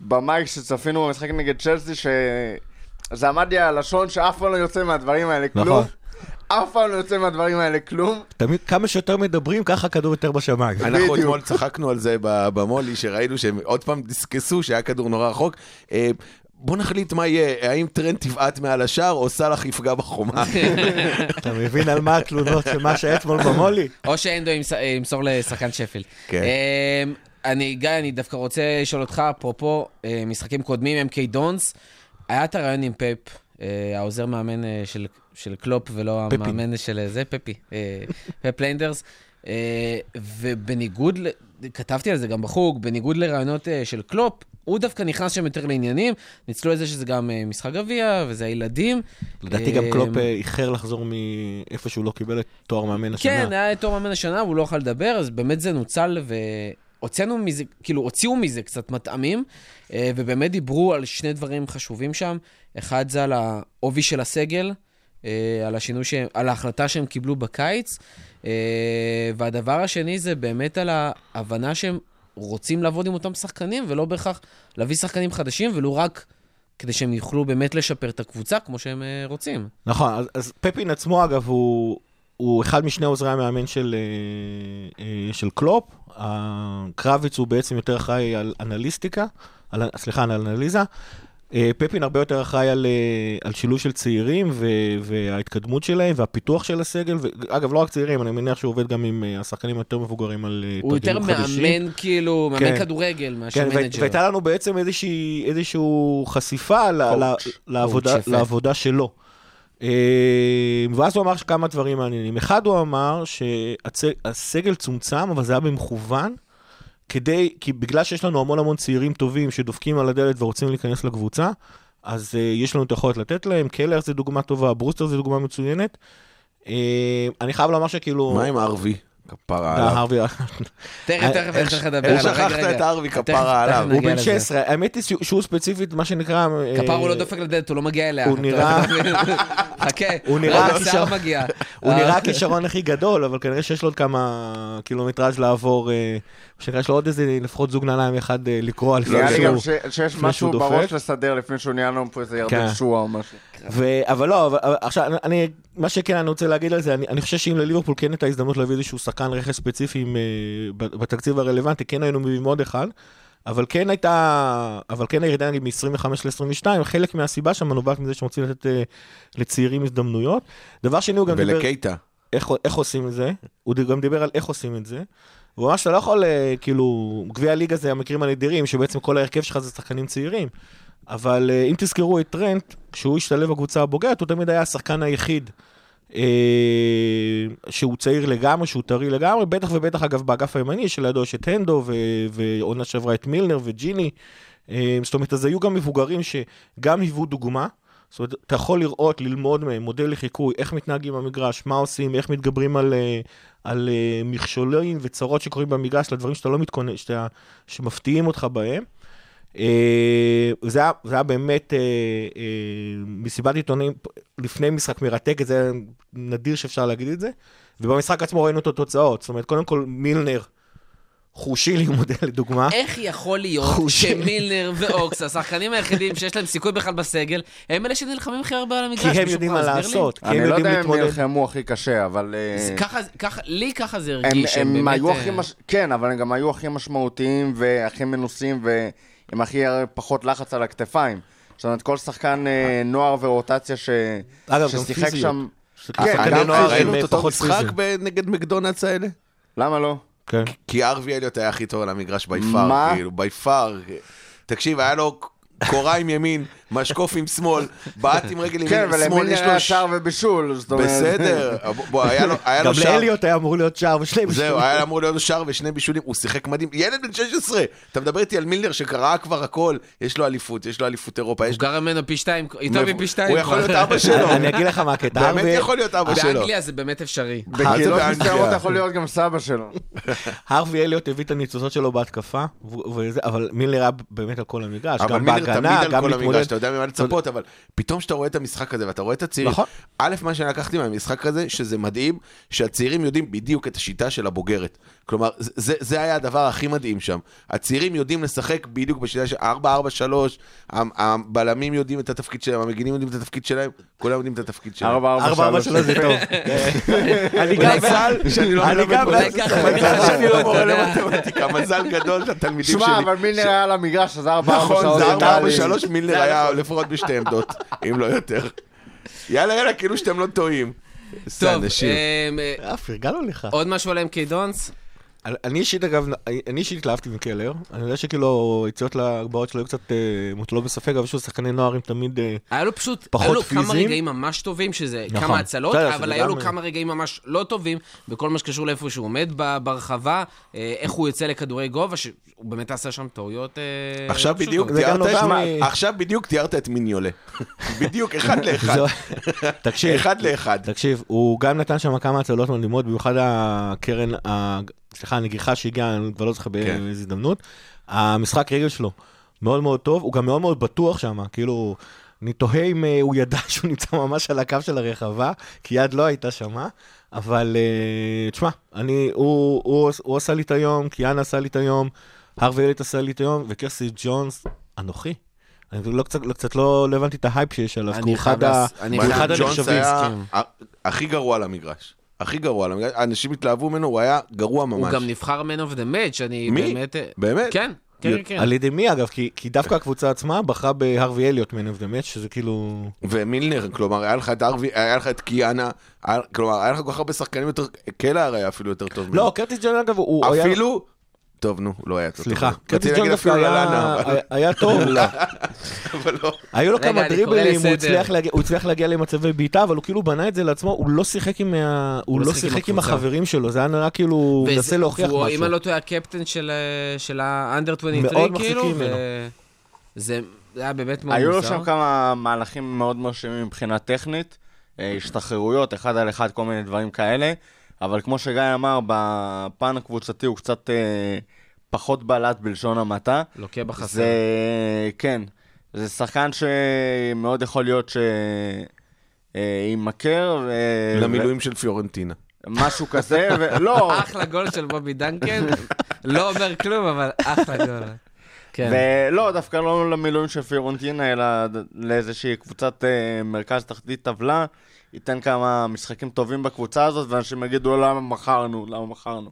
במייק שצפינו במשחק נגד צ'לסי, שזה עמד לי על הלשון שאף פעם לא יוצא מהדברים האלה כלום. נכון. אף פעם לא יוצא מהדברים האלה כלום. תמיד, כמה שיותר מדברים, ככה הכדור יותר בשמיים. אנחנו. אתמול צחקנו על זה במולי, שראינו שהם עוד פעם דיסקסו שהיה כדור נורא רחוק. אה, בוא נחליט מה יהיה, האם טרנד תבעט מעל השער או סאלח יפגע בחומה. אתה מבין על מה התלונות של מה שהיה אתמול במולי? או שהנדו ימס- ימסור לשחקן שפילד. כן. אמ, אני, גיא, אני דווקא רוצה לשאול אותך, אפרופו אה, משחקים קודמים, MK דונס, היה את הרעיון עם פפ, אה, העוזר מאמן אה, של, של קלופ ולא פפי. המאמן של אה, זה, פפי, אה, פפ ליינדרס, אה, ובניגוד, ל- כתבתי על זה גם בחוג, בניגוד לרעיונות אה, של קלופ, הוא דווקא נכנס שם יותר לעניינים, ניצלו לזה שזה גם אה, משחק גביע, וזה הילדים. לדעתי גם אה, קלופ אה, איחר לחזור מאיפה שהוא לא קיבל את תואר מאמן השנה. כן, היה תואר מאמן השנה, והוא לא יכול לדבר, אז באמת זה נוצל, והוצאנו מזה, כאילו, הוציאו מזה קצת מטעמים, ובאמת דיברו על שני דברים חשובים שם. אחד זה על העובי של הסגל, על השינוי, שהם, על ההחלטה שהם קיבלו בקיץ, והדבר השני זה באמת על ההבנה שהם רוצים לעבוד עם אותם שחקנים, ולא בהכרח להביא שחקנים חדשים, ולו רק כדי שהם יוכלו באמת לשפר את הקבוצה כמו שהם אה, רוצים. נכון, אז, אז פפין עצמו, אגב, הוא, הוא אחד משני עוזרי המאמן של, אה, אה, של קלופ. קראוויץ הוא בעצם יותר אחראי על אנליסטיקה, על, סליחה, על אנליזה. אה, פפ הרבה יותר אחראי על, אה, על שילוב של צעירים ו, וההתקדמות שלהם והפיתוח של הסגל. ואגב, לא רק צעירים, אני מניח שהוא עובד גם עם אה, השחקנים היותר מבוגרים על הוא יותר חדשים. מאמן, כאילו, מאמן כן. כדורגל מאשר כן, manager. והייתה לנו בעצם איזושהי, איזושהי חשיפה ל- ל-. לעבודה. לעבודה שלו. ואז הוא אמר כמה דברים מעניינים. אחד, הוא אמר שהסגל צומצם, אבל זה היה במכוון, כדי, כי בגלל שיש לנו המון המון צעירים טובים שדופקים על הדלת ורוצים להיכנס לקבוצה, אז uh, יש לנו את היכולת לתת להם. קלר זה דוגמה טובה, ברוסטר זה דוגמה מצוינת. Uh, אני חייב לומר שכאילו... מה עם ארווי? כפרה דה, עליו. הרווי- תכף, תכף, אני צריך לדבר איך עליו. שכחת. את הארווי תכף- כפרה עליו? הוא בן לזה. 16, האמת היא שהוא- ספציפית, מה שנקרא... אה, כפר הוא לא דופק לדלת, הוא לא מגיע אליה. הוא נראה-? חכה, הוא נראה רק כישרון- השיער מגיע. הוא אה, נראה הכישרון הכי גדול, אבל כנראה שיש לו עוד כמה קילומטראז' לעבור, אה, מה שנקרא, יש לו עוד איזה לפחות זוג נעליים אחד אה, לקרוע לפני נראה לי שהוא... גם ש- שיש לפני משהו. בראש לסדר לפני שהוא נהיה לנו פה איזה כן. ירדן שועה או משהו. ו... אבל לא, עכשיו, אני- מה שכן אני רוצה להגיד על זה, אני, אני חושב שאם לליברפול כן הייתה הזדמנות להביא איזשהו שחקן רכש ספציפי אה, ב- בתקציב הרלוונטי, כן היינו מביאים עוד אחד, אבל כן הייתה, אבל כן הירידה נגיד מ-25 ל-22, חלק מהסיבה שם נובעת מזה שרוצים לתת אה, לצעירים הזדמנויות. דבר שני, הוא גם דיבר... ולקייטה. איך, איך עושים את זה, הוא גם דיבר על איך עושים את זה. הוא שאתה לא יכול, אה, כאילו, גביע הליגה זה המקרים הנדירים, שבעצם כל ההרכב שלך זה שחקנים צעירים. אבל אה, אם תזכרו את טרנט, כשהוא השתלב בקבוצה הבוגרת, הוא תמיד היה השחקן היחיד אה, שהוא צעיר לגמרי, שהוא טרי לגמרי, בטח ובטח אגב באגף הימני, שלידו יש את הנדו, ועונה שעברה את מילנר וג'יני. אה, זאת אומרת, אז היו גם מבוגרים שגם היוו דוגמה, זאת אומרת, אתה יכול לראות, ללמוד מהם, מודל לחיקוי, איך מתנהגים במגרש, מה עושים, איך מתגברים על, אה, על אה, מכשולים וצרות שקורים במגרש, לדברים שאתה לא מתכונן, שאתה, שמפתיעים אותך בהם. אה, זה היה, זה היה באמת מסיבת עיתונאים לפני משחק מרתקת, זה נדיר שאפשר להגיד את זה. ובמשחק עצמו ראינו את התוצאות. זאת אומרת, קודם כל מילנר, חושי לי מודל לדוגמה. איך יכול להיות חושי. שמילנר ואוקס, השחקנים היחידים שיש להם סיכוי בכלל בסגל, הם אלה שנלחמים הכי הרבה על המגרש? כי הם יודעים מה? לעשות, כי הם אני לא יודעים יודע אם הם להתמודד. נלחמו הכי קשה, אבל... אה, זה ככה, ככה, לי ככה זה הרגיש, הם באמת... היו אה, הכי מש... כן, אבל הם גם היו הכי משמעותיים והכי מנוסים ועם הכי פחות לחץ על הכתפיים. זאת אומרת, כל שחקן אה, נוער ורוטציה. אגב, ששיחק פיזיות. שם... כן, כן, שחקני גם נוער הם ראינו את אותו משחק נגד מקדונלדס האלה? למה לא? כן. כי ארווי אליוט היה הכי טוב על המגרש ביפר, מה? כאילו, ביפר. תקשיב, היה לו קורה עם ימין, משקוף עם שמאל, בעט עם רגל כן, ימין, שמאל, ולמילר יש היה לו... ש- שער ובישול, זאת אומרת... בסדר, בוא, היה לו- היה גם שער. לאליוט היה אמור להיות שער ושני זהו, בישולים. היה אמור להיות שער ושני בישולים, הוא שיחק מדהים, ילד בן 16, אתה מדבר איתי על מילנר שקרא כבר הכל, יש לו אליפות, יש לו אליפות אירופה, יש הוא גר ממנו פי שתיים, יותר מפי שתיים. הוא יכול. להיות אבא שלו, אני אגיד לך מה הקטע. באמת יכול להיות אבא שלו. באנגליה זה באמת אפשרי. זה בקהילות? מסוימות יכול להיות גם סבא שלו. הרווי אליוט הביא את הניצוצות שלו בהתקפה, ו- וזה- אבל מילר היה באמת על כל המגרש, אבל גם מילר תמיד בהגנה, על גם כל להתמודד. יודע ממה לצפות, אבל פתאום כשאתה רואה את המשחק הזה ואתה רואה את הצעירים, נכון. א', מה שאני לקחתי מהמשחק הזה, שזה מדהים, שהצעירים יודעים בדיוק את השיטה של הבוגרת. כלומר, זה, זה היה הדבר הכי מדהים שם. הצעירים יודעים לשחק בדיוק בשיטה של 4-4-3, הבלמים יודעים את התפקיד שלהם, המגינים יודעים את התפקיד שלהם, כולם יודעים את התפקיד שלהם. ארבע, ארבע, ארבע, ארבע, שלוש. שלוש זה טוב. אני גם מזל שאני לא לא מורה. למתמטיקה, מזל גדול לתלמידים שלי. שמע, אבל מילר היה על המגרש, אז ארבע, ארבע, נכון, שלוש. זה נראה 4 לי. 3 מילנר היה לפחות בשתי עמדות, אם לא יותר. יאללה, יאללה, כאילו שאתם לא טועים. טוב. אמ, אה, אה, פרגנו לך. עוד משהו על MK דונס? אני אישית אגב, אני אישית התלהבתי מקלר, אני יודע שכאילו היציאות להגבהות שלו היו קצת אה, מוטלות בספק, אבל שוב, שחקני נוער הם תמיד... אה, היה לו פשוט, פחות היו לו כמה פיזיים. רגעים ממש טובים, שזה נכון. כמה הצלות, בסדר, אבל היו לו כמה רגעים ממש לא טובים, בכל מה שקשור לאיפה שהוא עומד ברחבה, אה, איך הוא יוצא לכדורי גובה, שהוא באמת עשה שם טעויות אה, עכשיו לא בדיוק תיארת את... נובע מה- מ- עכשיו בדיוק תיארת את מיניולה. בדיוק, אחד לאחד. תקשיב, אחד לאחד. תקשיב, הוא גם נתן שם כמה הצלות מדהימות, במיוחד הקרן, סליחה, הנגיחה שהגיעה, אני כבר לא זוכר כן. באיזו הזדמנות. המשחק רגל שלו מאוד מאוד טוב, הוא גם מאוד מאוד בטוח שם, כאילו, אני תוהה אם אה, הוא ידע שהוא נמצא ממש על הקו של הרחבה, כי יד לא הייתה שמה, אבל אה, תשמע, אני, הוא, הוא, הוא עשה לי את היום, קיאנה עשה לי את היום, הרווי אליוט עשה לי את היום, וקרטיס ג'ונס, אנוכי. אני לא קצת, לא, קצת לא, לא הבנתי את ההייפ שיש עליו, כי הוא אחד חייב ה... להס- אני הוא חייב- אחד ג'ונס הנחשבים. היה הכי גרוע על המגרש. הכי גרוע. אנשים התלהבו ממנו, הוא היה גרוע ממש. הוא גם נבחר Man of the Match, אני מי? באמת... אה, באמת? כן, כן, כן, כן. על ידי מי אגב? כי, כי דווקא הקבוצה עצמה בחרה בהרווי אליוט Man of the Match, שזה כאילו... ומילנר, כלומר, היה לך את הארווי, היה לך את קיאנה, היה- כלומר, היה לך כל כך הרבה שחקנים יותר, קלהר היה אפילו יותר טוב. לא, קרטיס ג'ונס אגב, הוא היה... אפילו... טוב, נו, לא היה טוב. סליחה, קרטיס ג'ונס דווקא היה, היה טוב. אבל לא. היו לו כמה דריבלים, הוא. הצליח להגיע- למצבי בעיטה, אבל הוא כאילו בנה את זה לעצמו, הוא לא שיחק עם ה- הוא לא לא. החברים שלו, זה היה נראה כאילו, הוא מנסה להוכיח משהו. אם אני לא טועה, הקפטן של, אה, של האנדר 23, מאוד כאילו, מחזיקים ממנו. זה היה באמת מאוד היו לו מוזר. שם כמה מהלכים מאוד מרשימים מבחינה טכנית, אה, השתחררויות, אחד על אחד, כל מיני דברים כאלה, אבל כמו שגיא אמר, בפן הקבוצתי הוא קצת אה, פחות בלט בלשון המעטה. לוקה בחסר. זה, כן, זה שחקן שמאוד יכול להיות שיימכר, ו... למילואים של פיורנטינה. משהו כזה, ולא, אחלה גול של בובי דנקן, לא אומר כלום, אבל אחלה גול. כן. ולא, דווקא לא למילואים של פיורנטינה, אלא לאיזושהי קבוצת אה, מרכז תחתית טבלה, ייתן כמה משחקים טובים בקבוצה הזאת, ואנשים יגידו למה מכרנו, למה מכרנו.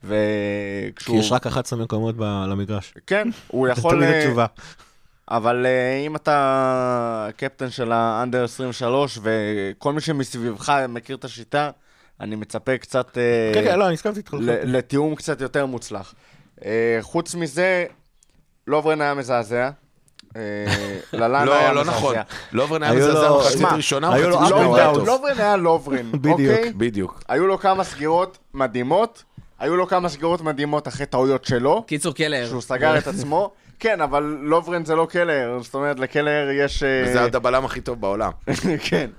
כי וכשהוא... יש רק 11 מקומות ב- למגרש. כן, הוא זה יכול... תמיד אה, התשובה. אבל אה, אם אתה קפטן של האנדר 23, וכל מי שמסביבך מכיר את השיטה, אני מצפה קצת... אה, כן, כן, לא, אני הסכמתי איתך. ל- לתיאום קצת יותר מוצלח. חוץ מזה, לוברן היה מזעזע. אה, ללאנה היה לא, לא מזעזע. נכון. לוברן היה מזעזע מחצית ראשונה, היו לו מחצית. טוב. לוברן היה לוברן. אוקיי? בדיוק. היו לו כמה סגירות מדהימות, היו לו כמה סגירות מדהימות אחרי טעויות שלו, קיצור, קלר. שהוא סגר את עצמו, כן, אבל לוברן זה לא קלר, זאת אומרת, לקלר יש... אה, וזה עוד הבלם הכי טוב בעולם. כן.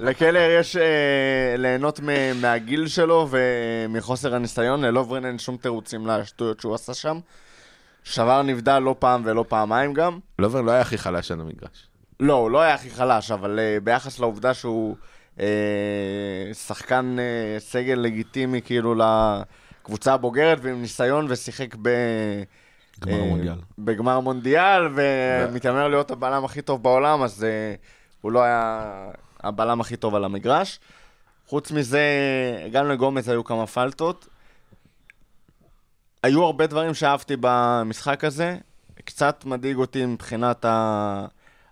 לקלר יש אה, ליהנות מהגיל שלו ומחוסר הניסיון, ללוברן אין שום תירוצים לשטויות שהוא עשה שם. שבר נבדל לא פעם ולא פעמיים גם. לוברן לא היה הכי חלש על המגרש. לא, הוא לא היה הכי חלש, אבל uh, ביחס לעובדה שהוא uh, שחקן uh, סגל לגיטימי כאילו לקבוצה הבוגרת ועם ניסיון ושיחק ב... גמר המונדיאל. בגמר מונדיאל ומתיימר להיות הבלם הכי טוב בעולם, אז uh, הוא לא היה הבלם הכי טוב על המגרש. חוץ מזה, גם לגומז היו כמה פלטות. היו הרבה דברים שאהבתי במשחק הזה. קצת מדאיג אותי מבחינת ה...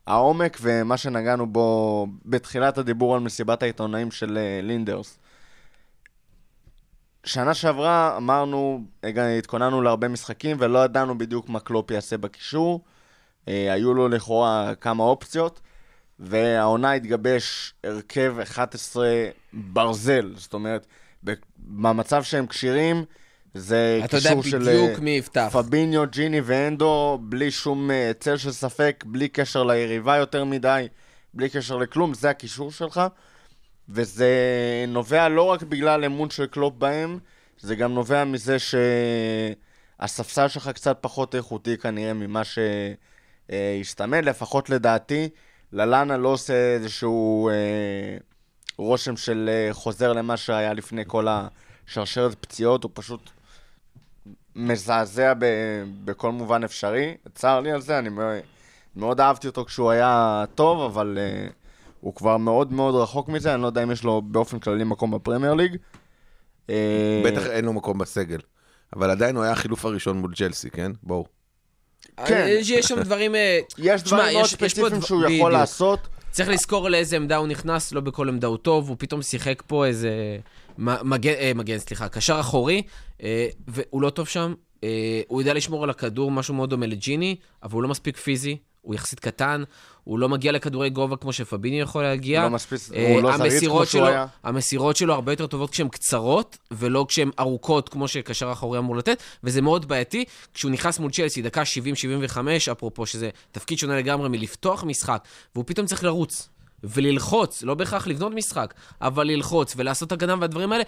העומק ומה שנגענו בו בתחילת הדיבור על מסיבת העיתונאים של אה, לינדרס. שנה שעברה אמרנו, התכוננו להרבה משחקים ולא ידענו בדיוק מה קלופ יעשה בקישור. אה, היו לו לכאורה כמה אופציות, והעונה התגבש הרכב 11 ברזל. זאת אומרת, במצב שהם כשירים, זה אתה יודע קישור של... בדיוק אה, מי יפתח. פביניו, ג'יני ואנדו, בלי שום אה, צל של ספק, בלי קשר ליריבה יותר מדי, בלי קשר לכלום, זה הקישור שלך. וזה נובע לא רק בגלל אמון של קלופ בהם, זה גם נובע מזה שהספסל שלך קצת פחות איכותי כנראה ממה שהשתמד, לפחות לדעתי. ללאנה לא עושה איזשהו אה, רושם של אה, חוזר למה שהיה לפני כל השרשרת פציעות, הוא פשוט מזעזע ב, בכל מובן אפשרי. צר לי על זה, אני מאוד, מאוד אהבתי אותו כשהוא היה טוב, אבל uh, הוא כבר מאוד מאוד רחוק מזה, אני לא יודע אם יש לו באופן כללי מקום בפרמייר ליג. אה, בטח אין לו מקום בסגל. אבל עדיין הוא היה החילוף הראשון מול ג'לסי, כן? בואו. כן. יש יש שם דברים... אה, יש דברים מאוד ספציפיים שהוא יכול. לעשות. צריך לזכור לאיזה עמדה הוא נכנס, לא בכל עמדה הוא טוב, הוא פתאום שיחק פה איזה מגן, אה, מגן, סליחה, קשר אחורי, אה, והוא לא טוב שם. אה, הוא יודע לשמור על הכדור, משהו מאוד דומה לג'יני, אבל הוא לא מספיק פיזי, הוא יחסית קטן, הוא לא מגיע לכדורי גובה כמו שפביני יכול להגיע. לא מספיק- אה, הוא לא המסירות כמו שהוא שלו- היה. המסירות שלו הרבה יותר טובות כשהן קצרות, ולא כשהן ארוכות, כמו שקשר אחורי אמור לתת, וזה מאוד בעייתי. כשהוא נכנס מול צ'לסי, דקה 70-75, אפרופו, שזה תפקיד שונה לגמרי מלפתוח משחק, והוא פתאום צריך לרוץ. וללחוץ, לא בהכרח לבנות משחק, אבל ללחוץ ולעשות הגנה והדברים האלה,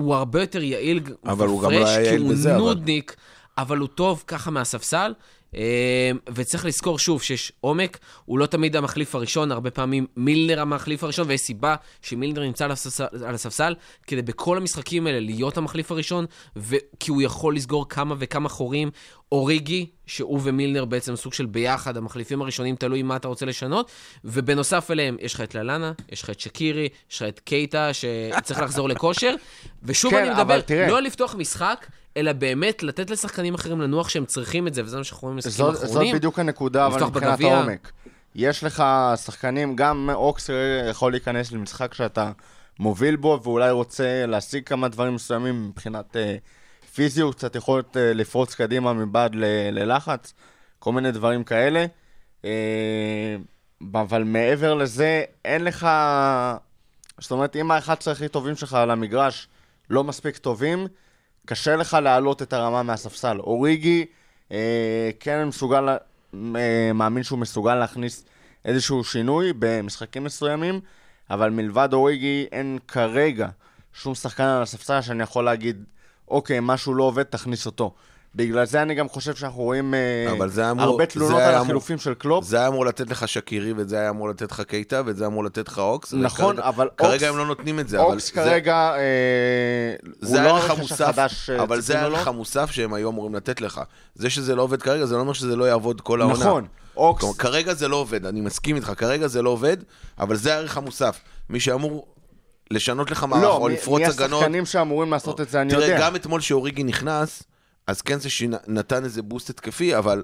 הוא הרבה יותר יעיל אבל הוא גם לא ופרש, היה כי יעיל הוא בזה, אבל. נודניק, אבל הוא טוב ככה מהספסל. אה, וצריך לזכור שוב שיש עומק, הוא לא תמיד המחליף הראשון, הרבה פעמים מילנר המחליף הראשון, ויש סיבה שמילנר נמצא על הספסל, על הספסל כדי בכל המשחקים האלה להיות המחליף הראשון, ו- כי הוא יכול לסגור כמה וכמה חורים. אוריגי, שהוא ומילנר בעצם סוג של ביחד, המחליפים הראשונים, תלוי מה אתה רוצה לשנות, ובנוסף אליהם, יש לך את ללאנה, יש לך את שקירי, יש לך את קייטה, שצריך לחזור לכושר, ושוב כן, אני מדבר, תראה. לא לפתוח משחק, אלא באמת לתת לשחקנים אחרים לנוח שהם צריכים את זה, וזה מה שאנחנו רואים במשחקים זאת, זאת האחרונים. בדיוק הנקודה, אבל מבחינת בגביע. העומק. יש לך שחקנים, גם אוקס יכול להיכנס למשחק שאתה מוביל בו, ואולי רוצה להשיג כמה דברים מסוימים מבחינת אה, פיזיות, קצת יכולת אה, לפרוץ קדימה מבעד ל- ללחץ, כל מיני דברים כאלה. אה, אבל מעבר לזה, אין לך... זאת אומרת, אם ה-11 הכי טובים שלך על המגרש לא מספיק טובים, קשה לך להעלות את הרמה מהספסל. אוריגי, אה, כן מסוגל, אה, מאמין שהוא מסוגל להכניס איזשהו שינוי במשחקים מסוימים, אבל מלבד אוריגי אין כרגע שום שחקן על הספסל שאני יכול להגיד, אוקיי, משהו לא עובד, תכניס אותו. בגלל זה אני גם חושב שאנחנו רואים אה, אמור- הרבה תלונות על אמור- החילופים של קלופ. זה היה אמור לתת לך שקירי, וזה היה אמור לתת לך קייטה, וזה היה אמור לתת לך אוקס. נכון, וכרגע- אבל כרגע אוקס- הם לא נותנים את זה, אבל... אוקס זה- כרגע, אה, הוא זה לא הערך הרכש המוסף, החדש אה, אבל זה. הערך המוסף שהם היו אמורים לתת לך. זה שזה לא עובד כרגע, זה לא אומר שזה לא יעבוד כל העונה. נכון, אוקס, כלומר, כרגע זה לא עובד, אני מסכים איתך, כרגע זה לא עובד, אבל זה הערך המוסף. מי שאמור לשנות לך מערך, לא, או מי- לפרוץ מי הגנות... השחקנים שאמורים לעשות את זה, אני תראה, יודע. גם אתמול שאוריגי נכנס, אז כן זה שנתן איזה בוסט התקפי, אבל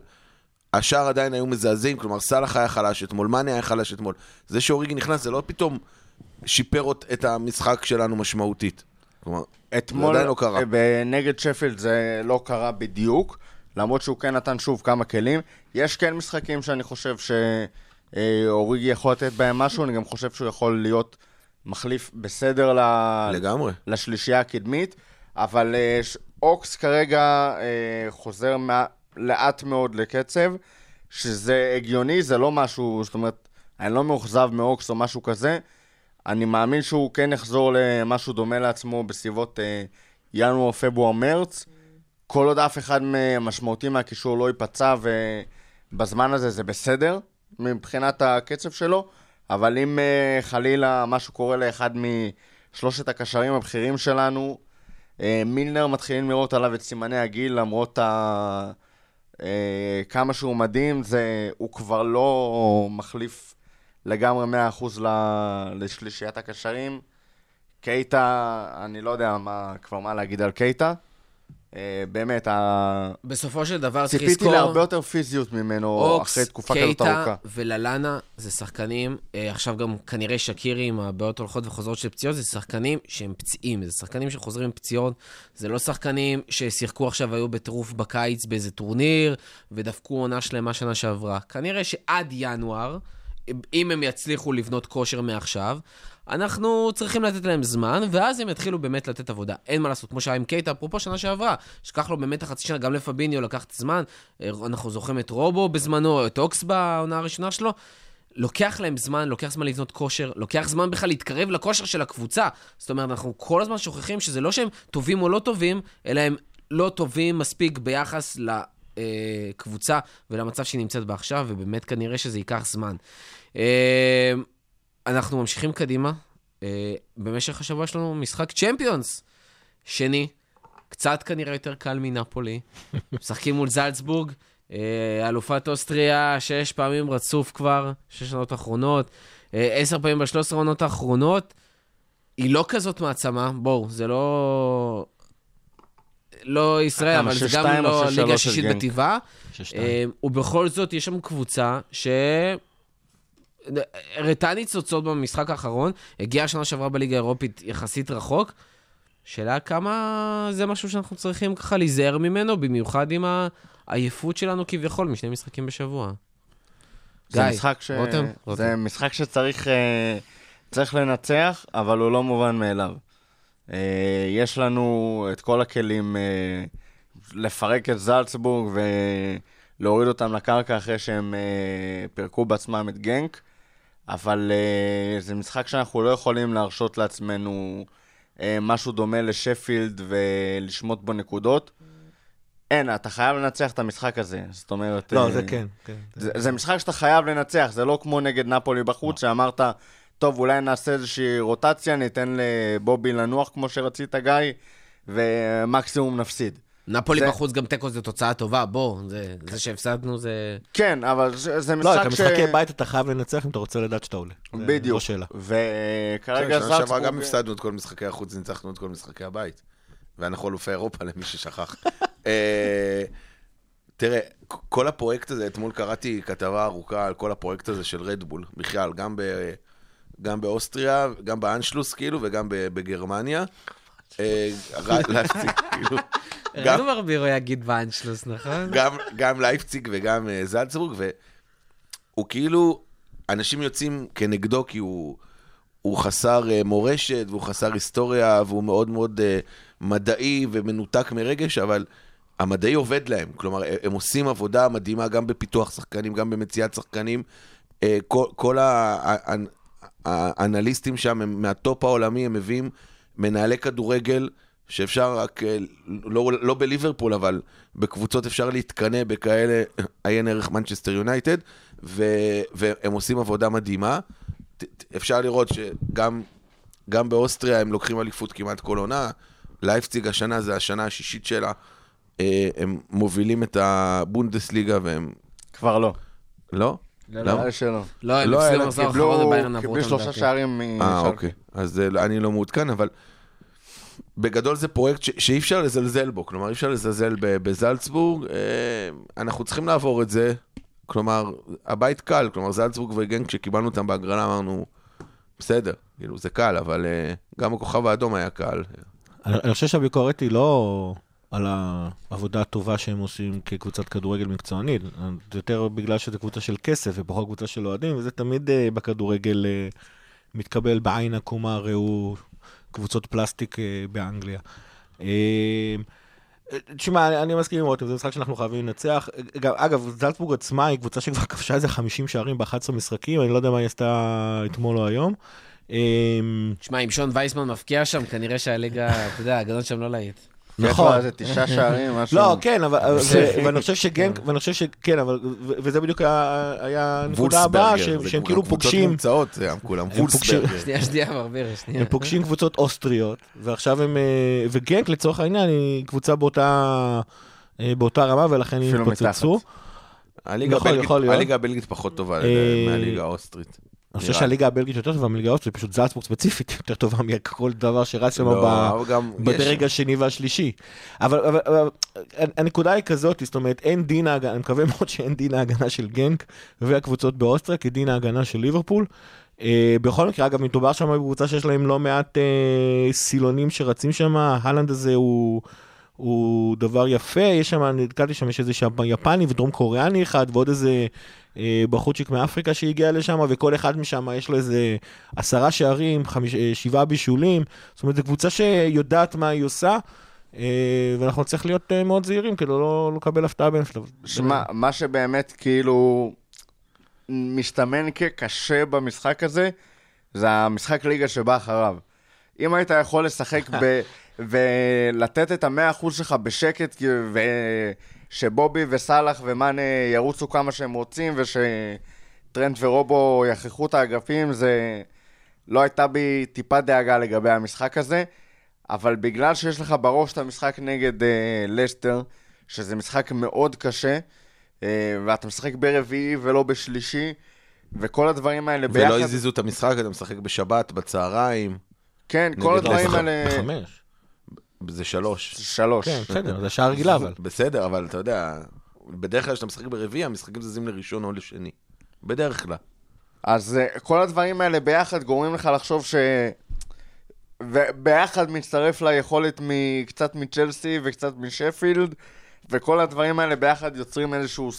השאר עדיין היו מזעזעים, כלומר סאלח היה חלש אתמול, מאני היה חלש אתמול. זה שאוריגי נכנס, זה לא פתאום שיפר את המשחק שלנו משמעותית. כלומר, אתמול, זה עדיין לא קרה. אה, נגד שפילד זה לא קרה בדיוק, למרות שהוא כן נתן שוב כמה כלים. יש כן משחקים שאני חושב שאוריגי יכול לתת בהם משהו, אני גם חושב שהוא יכול להיות מחליף בסדר ל... לגמרי. לשלישייה הקדמית, אבל אה, אוקס כרגע אה, חוזר מה... לאט מאוד לקצב, שזה הגיוני, זה לא משהו, זאת אומרת, אני לא מאוכזב מאוקס או משהו כזה. אני מאמין שהוא כן יחזור למשהו דומה לעצמו בסביבות אה, ינואר, פברואר, מרץ. כל עוד אף אחד משמעותי מהקישור לא ייפצע, ובזמן הזה זה בסדר מבחינת הקצב שלו, אבל אם אה, חלילה משהו קורה לאחד משלושת הקשרים הבכירים שלנו, מילנר מתחילים לראות עליו את סימני הגיל, למרות ה... אה, כמה שהוא מדהים, זה... הוא כבר לא מחליף לגמרי 100% ל... לשלישיית הקשרים. קייטה, אני לא יודע מה, כבר מה להגיד על קייטה. אה, באמת, ה... בסופו של דבר צריך ציפיתי לזכור... להרבה יותר פיזיות ממנו אוקס, אחרי תקופה כזאת קייטה ארוכה. וללאנה זה שחקנים, אה, עכשיו גם כנראה שקירי עם הבעיות הולכות וחוזרות של פציעות, זה שחקנים שהם פציעים, זה שחקנים שחוזרים עם פציעות, זה לא שחקנים ששיחקו עכשיו, היו בטירוף בקיץ באיזה טורניר, ודפקו עונה שלמה שנה שעברה. כנראה שעד ינואר, אם הם יצליחו לבנות כושר מעכשיו, אנחנו צריכים לתת להם זמן, ואז הם יתחילו באמת לתת עבודה. אין מה לעשות, כמו שהיה עם קייטה, אפרופו שנה שעברה, שקח לו באמת החצי שנה, גם לפביניו לקח את הזמן, אה, אנחנו זוכרים את רובו בזמנו, את אוקס בעונה הראשונה שלו. לוקח להם זמן, לוקח זמן לבנות כושר, לוקח זמן בכלל להתקרב לכושר של הקבוצה. זאת אומרת, אנחנו כל הזמן שוכחים שזה לא שהם טובים או לא טובים, אלא הם לא טובים מספיק ביחס לקבוצה ולמצב שהיא נמצאת בה עכשיו, ובאמת כנראה שזה ייקח זמן. אנחנו ממשיכים קדימה. אה, במשך השבוע יש לנו משחק צ'מפיונס שני, קצת כנראה יותר קל מנפולי. משחקים מול זלצבורג, אה, אלופת אוסטריה שש פעמים רצוף כבר, שש שנות אחרונות, אה, עשר פעמים בשלוש עשרה עונות האחרונות. היא לא כזאת מעצמה, בואו, זה לא... לא ישראל, אבל זה גם לא ליגה שישית? בטבעה. ובכל זאת, יש שם קבוצה ש... הראתה ניצוצות במשחק האחרון, הגיעה שנה שעברה בליגה האירופית יחסית רחוק. שאלה כמה זה משהו שאנחנו צריכים ככה להיזהר ממנו, במיוחד עם העייפות שלנו כביכול משני משחקים בשבוע. זה גיא, משחק ש... רותם, רותם. זה משחק שצריך אה, צריך לנצח, אבל הוא לא מובן מאליו. אה, יש לנו את כל הכלים אה, לפרק את זלצבורג ולהוריד אותם לקרקע אחרי שהם פירקו בעצמם את גנק, אבל אה, זה משחק שאנחנו לא יכולים להרשות לעצמנו אה, משהו דומה לשפילד ולשמוט בו נקודות. אין, אתה חייב לנצח את המשחק הזה. זאת אומרת... לא, אה, זה כן, כן. זה, זה משחק שאתה חייב לנצח, זה לא כמו נגד נפולי בחוץ, שאמרת, טוב, אולי נעשה איזושהי רוטציה, ניתן לבובי לנוח כמו שרצית, גיא, ומקסימום נפסיד. נפולי זה- בחוץ גם תיקו זה תוצאה טובה, בוא, זה, זה שהפסדנו זה... כן, אבל זה, זה לא, את משחק ש... המשחקי בית אתה חייב לנצח אם אתה רוצה לדעת שאתה עולה. זה בדיוק. לא שאלה. וכרגע שנה שעברה גם. הפסדנו את כל משחקי החוץ, ניצחנו את כל משחקי הבית. ואנחנו אלופי אירופה, למי ששכח. אה, תראה, כל הפרויקט הזה, אתמול קראתי כתבה ארוכה על כל הפרויקט הזה של רדבול, בכלל, גם, ב, גם באוסטריה, גם באנשלוס, כאילו, וגם ב- בגרמניה. אה, לייפציג, כאילו. גם- ברבירו יגיד באנשלוס, נכון? גם, לייפציג וגם uh, זלצבורג, והוא כאילו, אנשים יוצאים כנגדו כי הוא, הוא חסר uh, מורשת והוא חסר היסטוריה והוא מאוד מאוד מדעי ומנותק מרגש, אבל המדעי עובד להם. כלומר, הם עושים עבודה מדהימה גם בפיתוח שחקנים, גם במציאת שחקנים. כל, כל האנליסטים שם הם מהטופ העולמי, הם מביאים מנהלי כדורגל שאפשר רק, אה, לא, לא בליברפול, אבל בקבוצות אפשר להתקנא בכאלה, עיין ערך מנצ'סטר יונייטד, והם עושים עבודה מדהימה. ת- אפשר לראות שגם גם באוסטריה הם לוקחים אליפות כמעט כל עונה. לייפציג השנה זה השנה השישית שלה. אה, הם מובילים את הבונדסליגה והם... כבר לא. לא? לא, שלא. לא, הם לא, הפסידו במחזור קיבלו האחרון, וביירן עברו קיבלו אותם. שלושה. שערים אה, משלקה. אוקיי. אז אה, אני לא מעודכן, אבל בגדול זה פרויקט ש- שאי אפשר לזלזל בו. כלומר, אי אפשר לזלזל בזלצבורג. אה, אנחנו צריכים לעבור את זה. כלומר, הבית קל. כלומר, זלצבורג וגנק, כשקיבלנו אותם בהגרלה, אמרנו, בסדר, כאילו, זה קל, אבל אה, גם הכוכב האדום היה קל. אני חושב שהביקורת היא לא על העבודה הטובה שהם עושים כקבוצת כדורגל מקצוענית, זה יותר בגלל שזו קבוצה של כסף ופחות קבוצה של אוהדים, וזה תמיד אה, בכדורגל אה, מתקבל בעין עקומה, ראו קבוצות פלסטיק אה, באנגליה. אה, תשמע, אני- מסכים עם רותם, זה משחק שאנחנו חייבים לנצח. אגב, זלצבורג עצמה היא קבוצה שכבר כבשה איזה 50 שערים ב-11 משחקים, אני לא יודע מה היא עשתה אתמול או היום. תשמע, אם שון וייסמן מבקיע שם, כנראה שהליגה, אתה יודע, הגדול שם לא להיט. נכון. נכון. איזה תשעה שערים, משהו. לא, כן, אבל, ואני חושב שגנק, ואני חושב שכן, אבל, וזה בדיוק היה הנקודה הבאה, שהם זה כאילו קבוצות פוגשים, מומצאות, זה הם כולם וולסברגר. שנייה, שנייה, ברבר, שנייה. הם פוגשים קבוצות אוסטריות, ועכשיו הם, אה, וגנק לצורך העניין היא קבוצה באותה, אה, באותה רמה, ולכן הם התפוצצו. הליגה הבלגית- להיות. הליגה הבלגית פחות טובה אה, מהליגה האוסטרית. אני חושב שהליגה הבלגית יותר טובה מליגה האוסטרית, פשוט זלצבורג ספציפית יותר טובה מכל דבר שרץ שם. לא, בדרג השני והשלישי. אבל, הנקודה היא כזאת, זאת אומרת, אין דין ההגנה, אני מקווה מאוד שאין דין ההגנה של גנק והקבוצות באוסטריה כדין ההגנה של ליברפול. Uh, בכל מקרה, אגב, מדובר שם בקבוצה שיש להם לא מעט uh, סילונים שרצים שם, ההלנד הזה הוא... הוא דבר יפה, יש שם, נתקלתי שם, יש איזה שם יפני ודרום קוריאני אחד, ועוד איזה אה, בחורצ'יק מאפריקה שהגיע לשם, וכל אחד משם יש לו איזה עשרה שערים, חמיש, אה, שבעה בישולים, זאת אומרת, זו קבוצה שיודעת מה היא עושה, אה, ואנחנו צריכים להיות אה, מאוד זהירים כדי לא, לא לקבל הפתעה בין הפתעה. שמע, מה שבאמת כאילו מסתמן כקשה במשחק הזה, זה המשחק ליגה שבא אחריו. אם היית יכול לשחק ב... ולתת את המאה אחוז שלך בשקט, כי- ושבובי וסאלח ומאנה ירוצו כמה שהם רוצים, ושטרנט ורובו יכריחו את האגפים, זה... לא הייתה בי טיפה דאגה לגבי המשחק הזה, אבל בגלל שיש לך בראש את המשחק נגד אה, לסטר, שזה משחק מאוד קשה, אה, ואתה משחק ברביעי ולא בשלישי, וכל הדברים האלה ביחד... ולא הזיזו את המשחק, אתה משחק בשבת, בצהריים, כן, כל הדברים לסטר. האלה... בחמש. זה שלוש. שלוש. כן, בסדר, זה שער רגילה אבל. בסדר, אבל אתה יודע, בדרך כלל כשאתה משחק ברביעי, המשחקים זזים לראשון או לשני. בדרך כלל. אז uh, כל הדברים האלה ביחד גורמים לך לחשוב ש... וביחד מצטרף ליכולת קצת מצ'לסי וקצת משפילד, וכל הדברים האלה ביחד יוצרים איזשהו,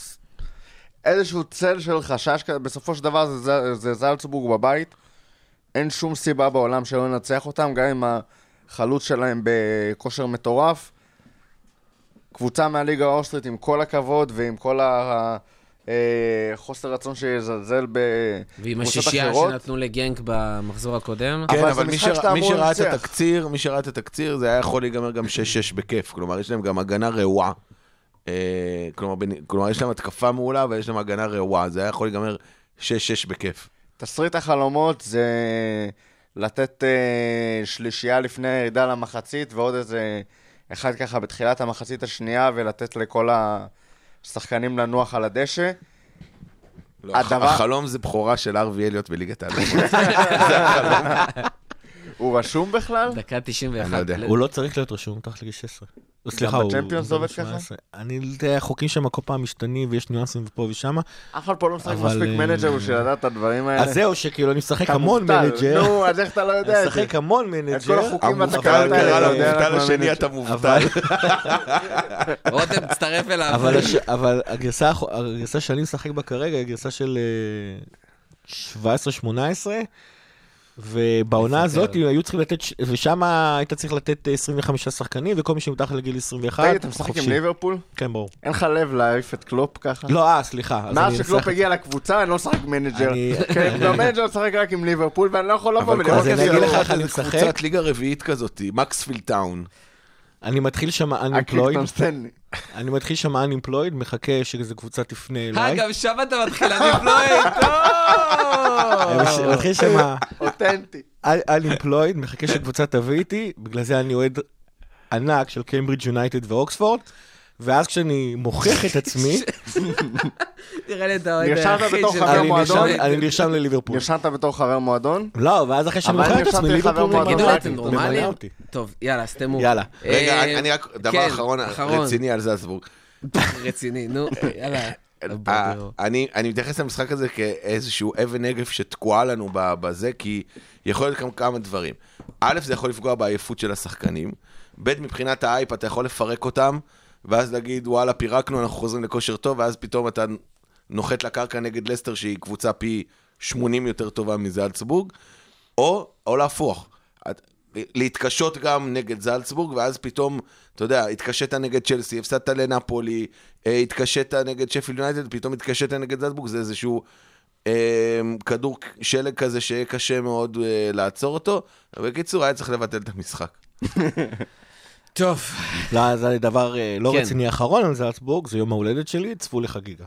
איזשהו צל של חשש, כזה. בסופו של דבר זה, זה, זה זלצבורג בבית, אין שום סיבה בעולם שלא לנצח אותם, גם אם החלוץ שלהם בכושר מטורף. קבוצה מהליגה האוסטרית, עם כל הכבוד ועם כל ה... אה, חוסר רצון שיזלזל ועם בקבוצות השישייה אחרות. שנתנו לגנק במחזור הקודם. אבל כן, זה אבל מי שאתה מי שראה את. התקציר, מי שראה את התקציר, זה היה יכול להיגמר גם 6-6 בכיף. כלומר, יש להם גם הגנה רעועה. אה, כלומר, בנ- כלומר, יש להם התקפה מעולה ויש להם הגנה רעועה. זה היה יכול להיגמר 6-6 בכיף. תסריט החלומות זה לתת אה, שלישייה לפני הירידה למחצית ועוד איזה אחד ככה בתחילת המחצית השנייה ולתת לכל השחקנים לנוח על הדשא. לא, הדבר- החלום זה בכורה של ארווי אליוט בליגת האלופות. הוא רשום בכלל? דקה 91. אני לא יודע. הוא לא צריך להיות רשום מתחת לגיל 16. סליחה, הוא... בצ'מפיונס זה עובד ככה? 18. אני לא יודע, החוקים שם כל פעם משתנים ויש ניואנסים ופה ושם. אף אחד פה לא משחק מספיק אה, מנג'ר בשביל לדעת את הדברים האלה. אז זהו, שכאילו אני משחק המון. מנג'ר. נו, אז איך אתה לא יודע אני את זה? משחק המון מנג'ר. כל החוקים אבל- והתקנות האלה, מה השני. אתה מובטל. רותם, תצטרף אליו. אבל, הגרסה, הגרסה שאני משחק בה כרגע היא גרסה של אה, 17-18, ובעונה. הזאת היו צריכים לתת, ושם היית צריך לתת אה, 25 שחקנים, וכל מי שמתחת לגיל 21, תגיד, אתה משחק עם. ליברפול? כן, ברור. אין לך לב להעיף את קלופ ככה? לא, אה, סליחה. אז מאז אני שקלופ הגיע לקבוצה, אני לא משחק מנג'ר. אני- כן, במנג'ר משחק רק עם ליברפול, ואני לא יכול לבוא אבל ולראות אז את אני זה. אגיד לך לא- איך אני משחק. קבוצת ליגה רביעית כזאת, מקלספילד טאון. אני מתחיל שם unemployed. אני מתחיל שם unemployed, מחכה שזו קבוצה תפנה אליי. אה, גם שם אתה מתחיל, unemployed, טוב! אני מתחיל שם אותנטי. unemployed, מחכה שקבוצה תביא איתי, בגלל זה אני אוהד ענק של קיימברידג' יונייטד ואוקספורד, ואז כשאני מוכיח את עצמי, נראה לי אתה אוהד נרשמת היחיד בתור של- אני? נרשם- לליברפול. נרשמת בתור חבר מועדון? לא, ואז אחרי שאני אבל מוכיח את עצמי, ליברפול מועדון. תגידו, ממנה אתם נורמלים? טוב, יאללה, סתמו. יאללה. רגע, אה, אני- אני רק, דבר כן, אחרון. רציני על זלצבורג. רציני, נו, יאללה. אה, בוא, אני, אני מתייחס למשחק הזה כאיזשהו אבן נגף שתקועה לנו בזה, כי יכול להיות גם כמה דברים. א', זה יכול לפגוע בעייפות של השחקנים. ב', מבחינת האייפ אתה יכול לפרק אותם, ואז להגיד, וואלה, פירקנו, אנחנו חוזרים לכושר טוב, ואז פתאום אתה נוחת לקרקע נגד לסטר, שהיא קבוצה פי 80 יותר טובה מזלצבורג, או, או להפוך. להתקשות גם נגד זלצבורג, ואז פתאום, אתה יודע, התקשית נגד צ'לסי, הפסדת לנפולי, אה, התקשית נגד שפילד יונייטד, פתאום התקשית נגד זלצבורג, זה איזשהו אה, כדור שלג כזה שיהיה קשה מאוד אה, לעצור אותו. בקיצור, היה צריך לבטל את המשחק. טוב, לא, זה דבר אה, לא כן. רציני אחרון על זלצבורג, זה יום ההולדת שלי, צפו לי חגיגה.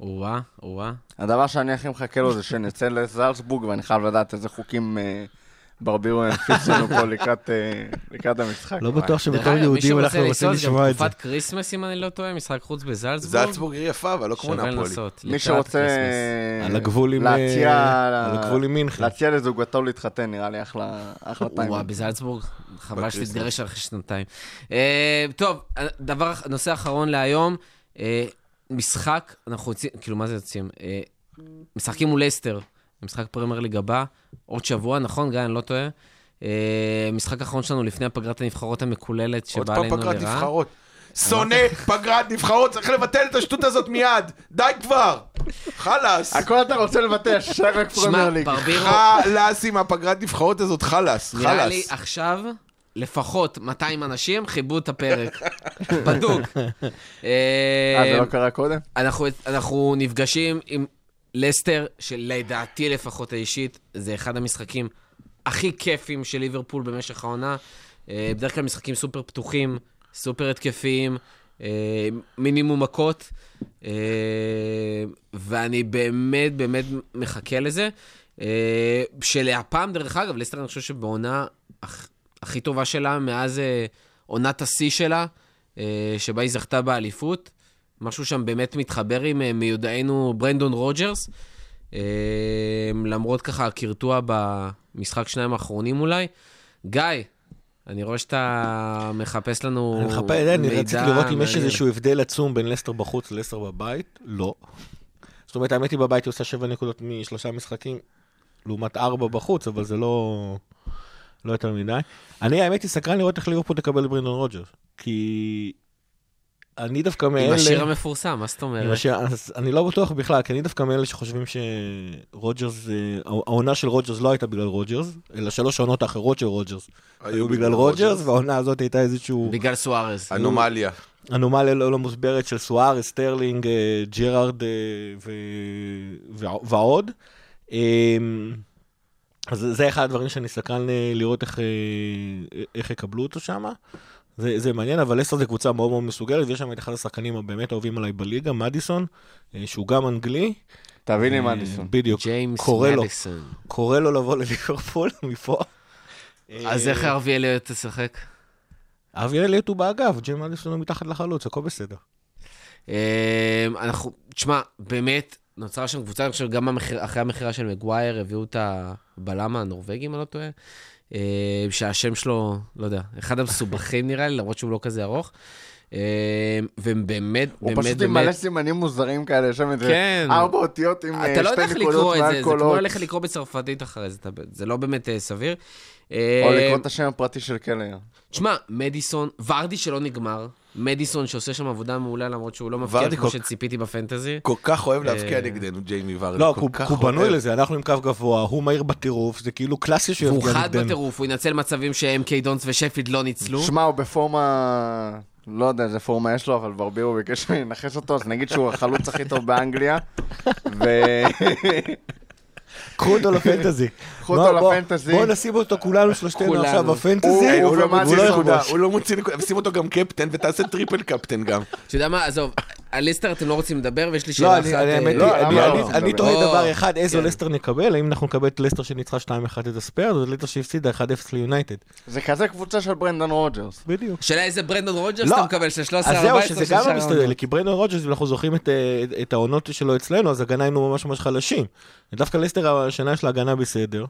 או-אה, או-אה. הדבר שאני הכי מחכה לו זה שנצא לזלצבורג, ואני חייב לדעת איזה חוקים אה, ברבירו ינפיץ לנו פה לקראת, אה, לקראת המשחק. לא בטוח שבתור יהודים אנחנו רוצים לשמוע את זה. תקופת כריסמס, אם אני לא טועה, משחק חוץ בזלצבורג. זלצבורג היא יפה, אבל לא כמו שווה נפולי. לנסות. מי שרוצה. אה, על הגבול עם, להציע, לזוגתו להתחתן, נראה לי אחלה טיימינג. וואו, בזלצבורג, חבל. שתתגרש אחרי שנתיים. אה, טוב, דבר, נושא אחרון להיום, משחק, אנחנו יוצאים, כאילו, מה זה יוצאים? משחקים מול לסטר, משחק פרמייר ליג הבא, עוד שבוע, נכון, גיא, אני לא טועה. אה, משחק אחרון שלנו לפני פגרת הנבחרות המקוללת עוד שבאה פעם עלינו פגרת לרעה. נבחרות. שונא פגרת נבחרות, צריך לבטל את השטות הזאת מיד. די כבר. חלאס. הכל אתה רוצה לבטל, שרק רק פרמייר ליג. חלאס עם הפגרת נבחרות הזאת, חלאס. נראה לי חלאס. עכשיו... לפחות 200 אנשים חיבו את הפרק. בדוק. אה, זה לא קרה קודם? אנחנו, אנחנו נפגשים עם לסטר, שלדעתי לפחות האישית, זה אחד המשחקים הכי כיפים של ליברפול במשך העונה. אה, בדרך כלל משחקים סופר פתוחים, סופר התקפיים, אה, מינימום מכות, אה, ואני באמת באמת מחכה לזה. שלהפעם, דרך אגב, לסטר, אני חושב שבעונה הכ- הכי טובה שלה, מאז עונת השיא שלה, שבה היא זכתה באליפות. משהו שם באמת מתחבר עם אה, מיודענו ברנדון רוג'רס. אה, למרות ככה הקרטוע במשחק שניים האחרונים אולי. גיא, אני רואה שאתה מחפש לנו אני מחפש, אני מידע רציתי לראות אם יש. איזשהו הבדל עצום בין לסטר בחוץ ללסטר בבית, לא. זאת אומרת, האמת היא בבית היא עושה שבע נקודות משלושה משחקים, לעומת ארבע בחוץ, אבל זה לא, לא יותר מדי. אני, האמת היא, סקרן לראות איך ליברפול תקבל את ברנדון רוג'רס, כי אני דווקא מאלה... עם השיר המפורסם, מה זאת אומרת? השיר, אז אני לא בטוח בכלל, כי אני דווקא מאלה שחושבים שרוג'רס, אה, העונה של רוג'רס לא הייתה בגלל רוג'רס, אלא שלוש העונות האחרות של רוג'רס היו בגלל רוג'רס, והעונה הזאת הייתה איזשהו בגלל סוארז. אנומליה. אנומליה לא, לא מוסברת של סוארס, סטרלינג, אה, ג'רארד אה, ו... וע- ועוד. אה, אז זה אחד הדברים שאני סקרן לראות איך, איך יקבלו אותו שם. זה, זה מעניין, אבל לסטר זה קבוצה מאוד מאוד מסוגלת, ויש שם את אחד השחקנים הבאמת אוהבים עליי בליגה, מדיסון, אה, שהוא גם אנגלי. תביא לי אה, מדיסון. בדיוק. ג'יימס מדיסון. קורא לו לבוא לליברפול מפה. אז איך ארווי אליוט תשחק? אבי אליוט הוא באגף, ג'יימס מדיסון הוא מתחת לחלוץ, הכל בסדר. אה, אנחנו, תשמע, באמת, נוצרה שם קבוצה, אני חושב, גם אחרי המכירה של מגווייר, הביאו את הבלם הנורבגי, אם אני לא טועה, אה, שהשם שלו, לא יודע, אחד המסובכים נראה לי, למרות שהוא לא כזה ארוך. אה, והם באמת, הוא באמת, פשוט עם מלא סימנים מוזרים כאלה, יש שם איזה כן. ארבע אותיות עם אה, אתה לא יודע איך שתי לקרוא נקודות את זה, זה כמו. ללכת לקרוא בצרפתית אחרי זה, זה לא באמת אה, סביר. או אה, לקרוא את השם הפרטי של קלר. תשמע, מדיסון, ורדי שלא נגמר, מדיסון שעושה שם עבודה מעולה, למרות שהוא לא מבקיע כמו שציפיתי בפנטזי. כל כך אוהב להבקיע אה, נגדנו, ג'יימי ורדי. לא, הוא הוא בנוי. לזה, אנחנו עם קו גבוה, הוא מהיר בטירוף, זה כאילו קלאסי שהוא והוא יפגיע חד נגדנו. בטירוף, הוא ינצל מצבים ש-MK דונס ושפילד לא ניצלו. שמע, הוא בפורמה... לא יודע איזה פורמה יש לו, אבל ברבירו ביקש שאני אנחש אותו, אז נגיד שהוא החלוץ הכי טוב באנגליה. קחו אותו לפנטזי. קחו אותו לפנטזי. בואו נשים אותו כולנו שלושתנו. עכשיו בפנטזי. הוא- לא. מוציא לא נקודה, יכבוש. הוא לא מוציא נקודה, שים אותו גם קפטן ותעשה triple captain גם. אתה יודע מה, עזוב, על ליסטר אתם לא רוצים לדבר, ויש לי לא, שאלה אני- אחת. אני- אה, האמת לא, אני- לא? תוהה או, דבר אחד, איזו כן. לסטר נקבל, האם אנחנו נקבל את לסטר שניצחה 2-1 את הספרס, או את לסטר שהפסידה 1-0 ליונייטד. זה כזה קבוצה של ברנדון רוג'רס. בדיוק. שאלה איזה ברנדון רוג'רס לא. אתה מקבל, של 13-14 אז זהו, שזה גם לא מסתדר לי, כי ברנדון רוג'רס, אם אנחנו זוכרים את, אה, העונות שלו אצלנו, אז הגנה היינו ממש ממש חלשים. דווקא לסטר השנה יש לה הגנה בסדר,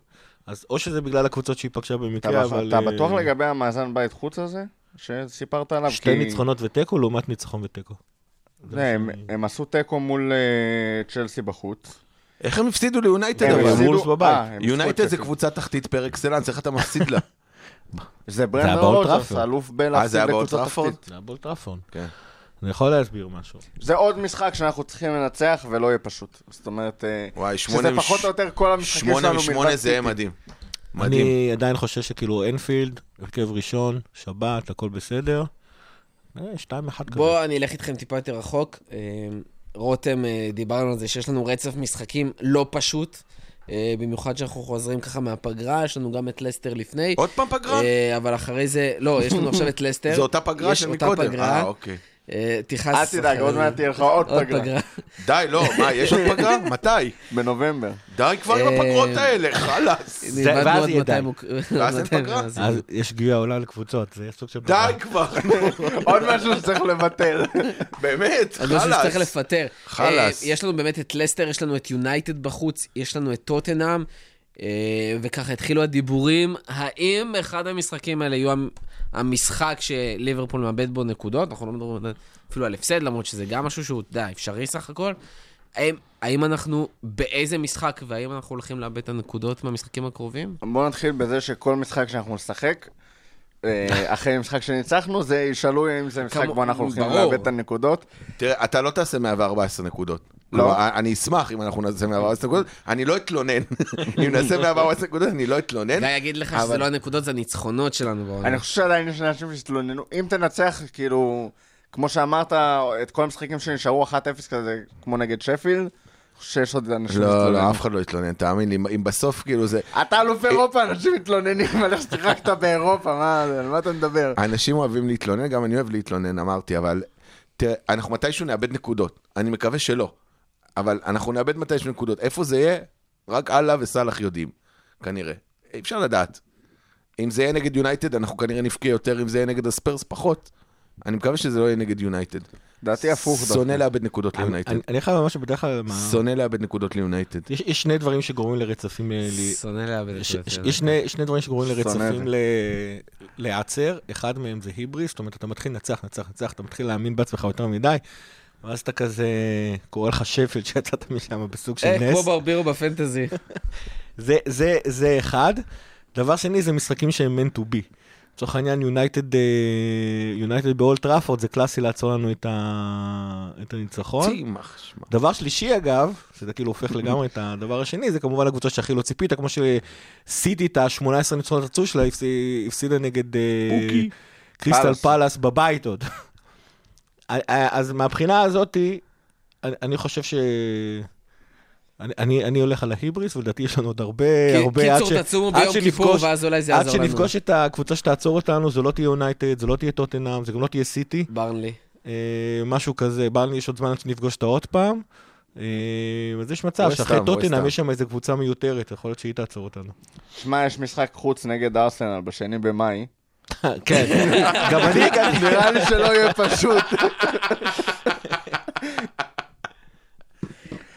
אז או שזה בגלל הקבוצות שהיא פגשה אתה במקרה, אבל... אתה אה, בטוח לגבי המאזן בית חוץ הזה? שסיפרת עליו? שתי ניצחונות ותיקו לעומת ניצחון ותיקו. זה, הם- הם עשו תיקו מול אה, צ'לסי בחוץ. איך הם הפסידו ליונייטד הם? הפסידו- וולס בבית. אה, את יונייטד זה. קבוצה תחתית פר אקסלנס, איך אתה מפסיד לה? זה ברנדון רוג'רס, אה, זה בלהפסיד טראפורד? תחתית. זה היה באולד טראפורד. כן. אני יכול להסביר משהו. זה עוד משחק שאנחנו צריכים לנצח ולא יהיה פשוט. זאת אומרת, אה, וואי, שזה שמונה פחות או יותר כל המשחקים שמונה שלנו מלבד זה יהיה סיטי. מדהים. מדהים. אני עדיין חושב שכאילו אנפילד, הרכב ראשון, שבת, הכל בסדר. אה, שתיים אחד כזה. בוא, אני אלך איתכם טיפה יותר רחוק. אה, רותם, אה, דיברנו על זה שיש לנו רצף משחקים לא פשוט. במיוחד שאנחנו חוזרים ככה מהפגרה, יש לנו גם את לסטר לפני. עוד פעם פגרה? אבל אחרי זה, לא, יש לנו עכשיו את לסטר. זו אותה פגרה יש של אותה מקודם. פגרה. אה, אוקיי. אה, תכעס... אל תדאג, עוד מעט תהיה לך עוד עוד פגרה. פגרה. די, לא, מה, יש עוד פגרה? מתי? בנובמבר. די כבר עם אה, הפגרות האלה, חלאס. איבדנו עוד יהיה 200 די. מוק- ואז אין 200 פגרה? אז יש גביע עולה לקבוצות, זה סוג של... די כבר, עוד משהו שצריך לבטל. באמת, אני חושב שצריך חלאס. לפטר. חלאס. אה, יש לנו באמת את לסטר, יש לנו את יונייטד בחוץ, יש לנו את טוטנאם, וככה התחילו הדיבורים, האם אחד המשחקים האלה יהיו המ- המשחק שליברפול מאבד בו נקודות? אנחנו לא מדברים אפילו על הפסד, למרות שזה גם משהו שהוא, אתה יודע, אפשרי סך הכל. האם, האם אנחנו, באיזה משחק, והאם אנחנו הולכים לאבד את הנקודות מהמשחקים הקרובים? בואו נתחיל בזה שכל משחק שאנחנו נשחק, אה, אחרי משחק שניצחנו, זה ישאלו אם זה משחק כמו- בו אנחנו הולכים. לאבד את הנקודות. תראה, אתה לא תעשה 114 נקודות. לא. אני אשמח אם אנחנו נעשה 114 נקודות, אני לא אתלונן. אם נעשה 114 נקודות, אני לא אתלונן. גיא יגיד לך שזה אבל- לא הנקודות, זה הניצחונות שלנו בעונה. אני חושב שעדיין יש אנשים שהתלוננו. אם תנצח, כאילו, כמו שאמרת, את כל המשחקים שנשארו 1-0 כזה, כמו נגד שפילד, שיש עוד אנשים לא, לא, אף אחד לא יתלונן, תאמין לי, אם בסוף כאילו זה... אתה אלוף אירופה, אנשים מתלוננים על איך ששיחקת באירופה, מה, על מה אתה מדבר? אנשים אוהבים להתלונן, גם אני אוהב להתלונן, אמרתי, אבל תראה, אנחנו מתישהו נאבד נקודות. אני מקווה שלא, אבל אנחנו נאבד מתישהו נקודות. איפה זה יהיה? רק אללה וסאלח יודעים, כנראה. אי אפשר לדעת. אם זה יהיה נגד יונייטד, אנחנו כנראה נבכה יותר, אם זה יהיה נגד הספרס, פחות. אני מקווה שזה לא יהיה נגד יונייטד. דעתי הפוך. שונא לאבד נקודות ליונייטד. אני אני חייב לומר שבדרך כלל... שונא לאבד נקודות ליונייטד. יש יש שני דברים שגורמים לרצפים אה, לי... שונא לאבד את יש- זה. יש- יש שני- שני דברים שגורמים לרצפים. ל- להיעצר, אחד מהם זה היבריס, זאת אומרת, אתה מתחיל לנצח, נצח, נצח, אתה מתחיל להאמין בעצמך יותר מדי, ואז אתה כזה, קורא לך שפל שיצאת משם בסוג של אה, כמו נס. ברבירו בפנטזי. זה- זה- זה אחד. דבר שני, זה משחקים שהם meant to be. לצורך העניין, יונייטד יונייטד באולד טראפורד, זה קלאסי לעצור לנו את ה- את הניצחון. צימח. דבר שלישי אגב, שזה כאילו הופך לגמרי את הדבר השני, זה כמובן הקבוצה שהכי לא ציפית, כמו שסיטי את ה-18 ניצחונות רצוי שלה, הפסיד- הפסידה נגד אה. קריסטל. פאלאס בבית עוד. אז מהבחינה הזאתי, אני, אני חושב ש... אני, אני, אני הולך על ההיבריס, ולדעתי יש לנו עוד הרבה, הרבה עד קיצור, תצומו ביום כיפור, ואז אולי זה עד יעזור לנו. שנפגוש את הקבוצה שתעצור אותנו, זו לא תהיה יונייטד, זו לא תהיה טוטנאם, זה גם לא תהיה סיטי. ברנלי. אה, משהו כזה, ברלי יש עוד זמן עד שנפגוש אותה עוד פעם. אה, אז יש מצב שאחרי טוטנאם. יש שם איזה קבוצה מיותרת, יכול להיות שהיא תעצור אותנו. שמע, יש משחק חוץ נגד ארסנל בשני במאי. כן, גם אני הגעתי. נראה לי שלא יהיה פשוט.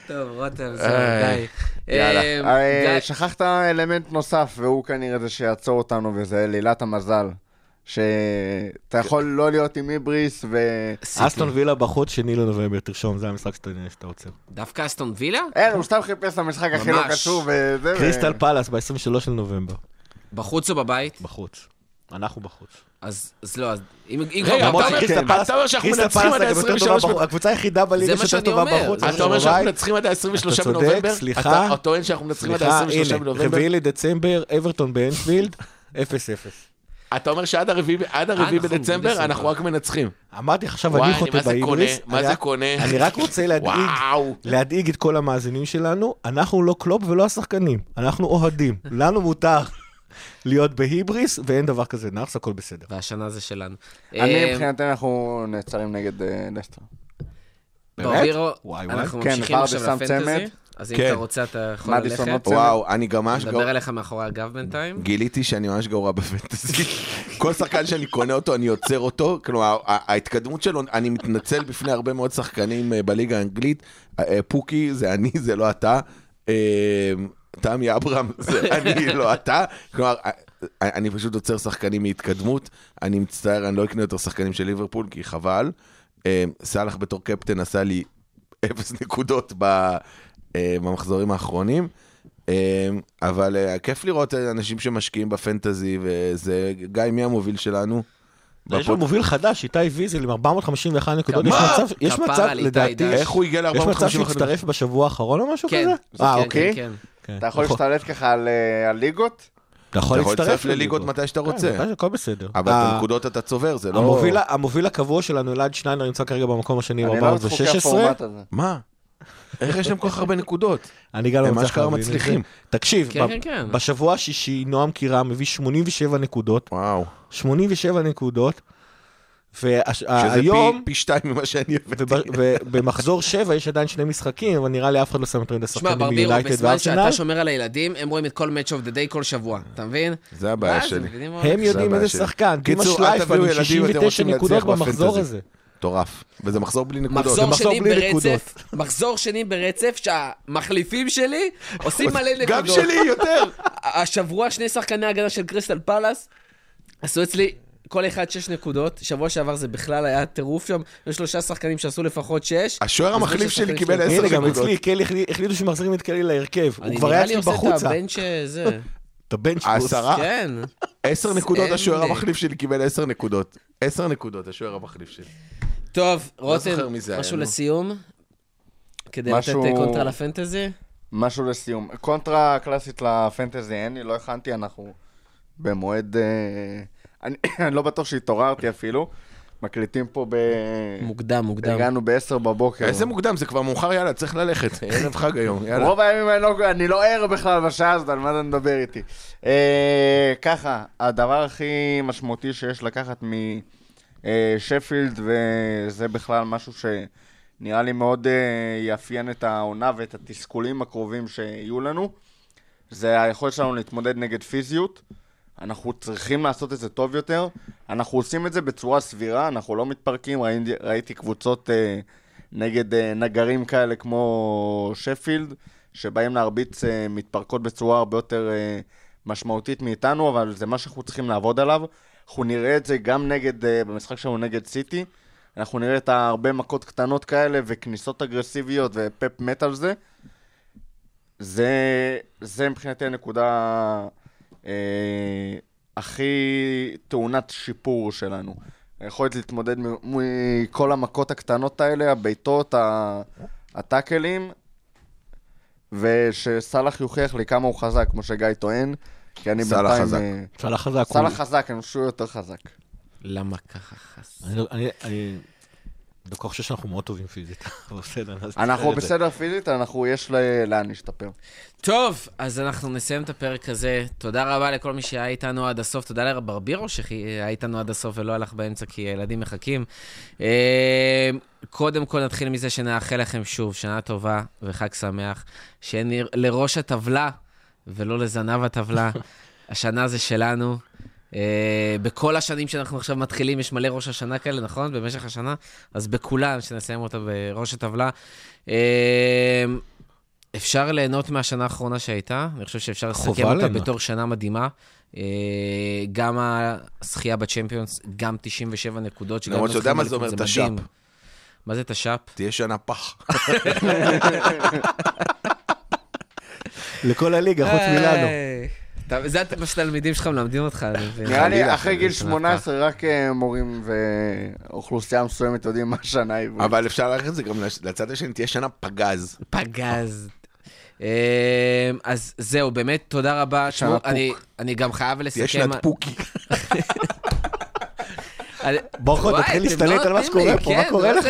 טוב, רותם, איי, די. יאללה. אה, אה, שכחת אלמנט נוסף, והוא כנראה זה שיעצור אותנו, וזה לילת המזל. שאתה יכול לא להיות עם היבריס, ו... אסטון וילה בחוץ, שני לנובמבר, תרשום, זה המשחק שאתה שאתה עוצר. דווקא אסטון וילה? אין, הוא סתם חיפש את המשחק הכי לא. קשור, וזה... קריסטל פלאס ב-23 של נובמבר, בחוץ או בבית? בחוץ. אנחנו בחוץ. אז אז לא, אז אם אם רגע, אתה אומר- כן. שאנחנו מנצחים עד גם יותר טובה ה-23 בחוץ. הקבוצה היחידה בליגה שיותר טובה אומר. בחוץ. אתה אומר שאנחנו. מנצחים עד ה-23 אתה צודק, בנובמבר? סליחה. אתה טוען שאנחנו מנצחים עד סליחה, ה-23 הנה, בנובמבר? רביעי לדצמבר, אברטון באנפילד, 0-0. אתה אומר שעד הרביעי בדצמבר. אנחנו רק מנצחים. אמרתי עכשיו, וואי, אני אני חוטא? בהיבריס. מה אני זה קונה? אני רק רוצה. להדאיג את כל המאזינים שלנו, אנחנו לא קלופ ולא השחקנים, אנחנו אוהדים. לנו מותר להיות בהיבריס, ואין דבר כזה נאחס, הכל בסדר. והשנה זה שלנו. אני אה, מבחינתנו אנחנו נעצרים נגד אה, לסטר. ברבירו, וואי, וואי. אנחנו כן, ממשיכים עכשיו שם לפנטזי, צמד. אז אם כן. אתה רוצה אתה יכול ללכת. עוד וואו, אני גם ממש נדבר גרוע. אליך מאחורי הגב בינתיים. גיליתי שאני ממש גרוע בפנטזי. כל שחקן שאני קונה אותו, אני עוצר אותו. כלומר, ההתקדמות שלו, אני מתנצל בפני הרבה מאוד שחקנים אה, בליגה האנגלית. פוקי, זה אני, זה לא אתה. אה, תמי אברהם, זה אני, לא אתה. כלומר, אה, אני פשוט עוצר שחקנים מהתקדמות. אני מצטער, אני לא אקנה יותר שחקנים של ליברפול, כי חבל. אה, סאלח בתור קפטן עשה לי אפס נקודות אה, במחזורים האחרונים. אה, אבל אה, כיף לראות אנשים שמשקיעים בפנטזי, וזה גיא, מי המוביל שלנו? יש בפוד- מוביל חדש, איתי ויזל עם 451 נקודות, יש? מצב, יש מצב, לדעתי. איך הוא הגיע יש מצב ל-450 שהצטרף בשבוע האחרון או משהו כן, כזה? אה, כן, אוקיי. כן, כן. אתה יכול נכון. להשתלט ככה על אה, על ליגות? אתה יכול להצטרף לליגות מתי שאתה רוצה. כן, הכל בסדר. אבל את ה- הנקודות אתה צובר, זה לא... המוביל, המוביל הקבוע שלנו, אלעד שניינר, נמצא כרגע במקום השני אני מתחוקי ב-416. הפורמט הזה. מה? איך יש להם כל כך הרבה נקודות? אני גם לא הם מצליח אשכרה להבין את זה. מצליחים. תקשיב, כן, ב- כן, כן. בשבוע השישי, נועם קירם מביא 87 נקודות, וואו. 87 נקודות, והיום, פי- פי שתיים ממה שאני הבאתי. ובמחזור 7 יש עדיין שני משחקים, אבל נראה לי אף אחד לא שם יותר מדי תשמע, שחקנים ברבירו, מיונייטד בזמן וארסנל. שאתה שומר על הילדים, הם רואים את כל Match of the Day כל שבוע, אתה מבין? זה הבעיה ואז שלי. הם. יודעים איזה. שחקן, דימה קיצור, אל תביאו ילדים אם אתם 69 רוצים נקודות להצליח במחזור. הזה. מטורף. וזה מחזור בלי נקודות. מחזור מחזור שני בלי ברצף, מחזור שני ברצף, שהמחליפים שלי עושים מלא נקודות. גם שלי יותר. השבוע שני שחקני הגנה של קריסטל פלאס עשו אצלי כל אחד שש נקודות. שבוע שעבר זה בכלל היה טירוף שם, יש שלושה שחקנים שעשו לפחות שש. השוער המחליף שלי קיבל. עשר הנה, גם נקודות. אצלי, קלי החליט- החליטו שמחזירים את קלי להרכב. הוא אני כבר היה נראה לי אצלי עושה את בחוצה. הבנץ' זה. את הבנץ'. העשרה? כן. עשר נקודות, השוער לי. המחליף שלי קיבל עשר נקודות. עשר נקודות, השוער המחליף שלי. טוב, לא רותם, משהו. לסיום? כדי לתת אה, קונטרה לפנטזי? משהו לסיום. קונטרה קלאסית לפנטזי אין לי, לא הכנתי, אנחנו במועד... אה, אני אני לא בטוח שהתעוררתי אפילו. מקליטים פה ב... מוקדם, מוקדם. הגענו ב-10 בבוקר. איזה מוקדם, זה כבר מאוחר, יאללה, צריך ללכת. ערב חג היום, יאללה. רוב הימים אני לא, אני לא ער בכלל בשעה הזאת, על מה אתה מדבר איתי? אה, ככה, הדבר הכי משמעותי שיש לקחת משפילד, וזה בכלל משהו שנראה לי מאוד אה, יאפיין את העונה ואת התסכולים הקרובים שיהיו לנו, זה היכולת שלנו להתמודד נגד פיזיות. אנחנו צריכים לעשות את זה טוב יותר. אנחנו עושים את זה בצורה סבירה, אנחנו לא מתפרקים. ראיתי, ראיתי קבוצות אה, נגד אה, נגרים כאלה כמו שפילד, שבאים להרביץ אה, מתפרקות בצורה הרבה יותר אה, משמעותית מאיתנו, אבל זה מה שאנחנו צריכים לעבוד עליו. אנחנו נראה את זה גם נגד, אה, במשחק שלנו נגד סיטי. אנחנו נראה את הרבה מכות קטנות כאלה וכניסות אגרסיביות ופפ מת על זה. זה, זה מבחינתי הנקודה הכי טעונת שיפור שלנו. היכולת להתמודד מכל המכות הקטנות האלה, הבעיטות, ה- הטאקלים, ושסאלח יוכיח לי כמה הוא חזק, כמו שגיא טוען, כי אני סאלח בינתיים... חזק. אה, סאלח חזק. סאלח חזק, אני חושב שהוא יותר חזק. למה ככה אני דווקא חושב שאנחנו מאוד טובים פיזית. בסדר, אנחנו. בסדר פיזית, אנחנו, יש ל- לאן להשתפר. טוב, אז אנחנו נסיים את הפרק הזה. תודה רבה לכל מי שהיה איתנו עד הסוף. תודה לברבירו שהיה איתנו עד הסוף ולא הלך באמצע כי הילדים מחכים. אה, קודם כל נתחיל מזה שנאחל לכם שוב שנה טובה וחג שמח. שנהיה לראש הטבלה ולא לזנב הטבלה. השנה זה שלנו. אה, בכל השנים שאנחנו עכשיו מתחילים, יש מלא ראש השנה כאלה, נכון? במשך השנה? אז בכולם, שנסיים אותה בראש הטבלה. אה, אפשר ליהנות מהשנה האחרונה שהייתה, אני חושב שאפשר לסכם אותה ליהנות. בתור שנה מדהימה. אה, גם הזכייה בצ'מפיונס, גם 97 נקודות. שגם למרות שאתה יודע מה זה אומר, תש"פ. מה זה תש"פ? תהיה שנה פח. לכל הליגה, חוץ מלנו. זה מה שהתלמידים שלך מלמדים אותך, אני מבין. נראה לי אחרי גיל חלילה, 18 רק אה, מורים ואוכלוסייה מסוימת יודעים מה השנה העברית. אבל אפשר ללכת את זה גם לצ- לצד השני, תהיה שנה פגז. פגז. אה, אז זהו, באמת, תודה רבה. שנה פוק. אני- אני גם חייב לסכם... תהיה שנת פוקי. ברכות, תתחיל להשתלט לא על מה שקורה פה, מה כן, קורה לא לך?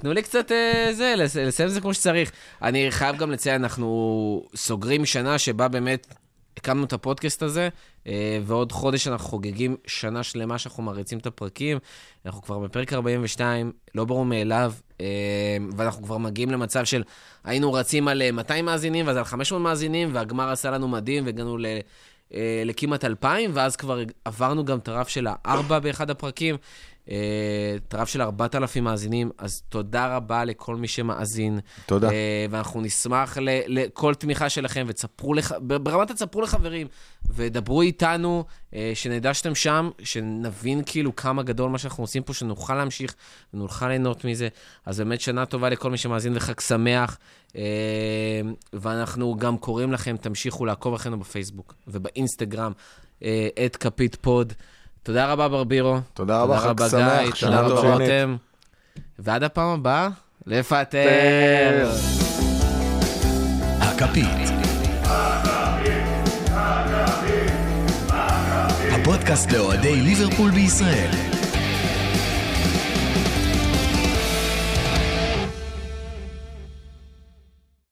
תנו לי קצת אה, זה, לס- לסיים את זה כמו שצריך. אני חייב גם לציין, אנחנו סוגרים שנה שבה באמת הקמנו את הפודקאסט הזה, אה, ועוד חודש אנחנו חוגגים שנה שלמה שאנחנו מריצים את הפרקים. אנחנו כבר בפרק 42, לא ברור מאליו, אה, ואנחנו כבר מגיעים למצב של היינו רצים על אה, 200 מאזינים, ואז על 500 מאזינים, והגמר עשה לנו מדהים, והגענו ל... אה, לכמעט 2,000, ואז כבר עברנו גם את הרף של הארבע באחד הפרקים, אה, את הרף של 4,000 מאזינים, אז תודה רבה לכל מי שמאזין. תודה. אה, ואנחנו נשמח לכל תמיכה שלכם, ותספרו, לח... ברמת תספרו לחברים, ודברו איתנו, אה, שנדע שאתם שם, שנבין כאילו כמה גדול מה שאנחנו עושים פה, שנוכל להמשיך ונוכל ליהנות מזה. אז באמת שנה טובה לכל מי שמאזין וחג שמח. אה, ואנחנו גם קוראים לכם, תמשיכו לעקוב אחרינו בפייסבוק ובאינסטגרם, אה, את כפית פוד. תודה רבה, ברבירו. תודה רבה, חג תודה שמח, רבה, גיא, שנה תודה רבה, טובה. רותם. ועד הפעם הבאה, לפטר. הכפית. הפודקאסט לאוהדי ליברפול בישראל.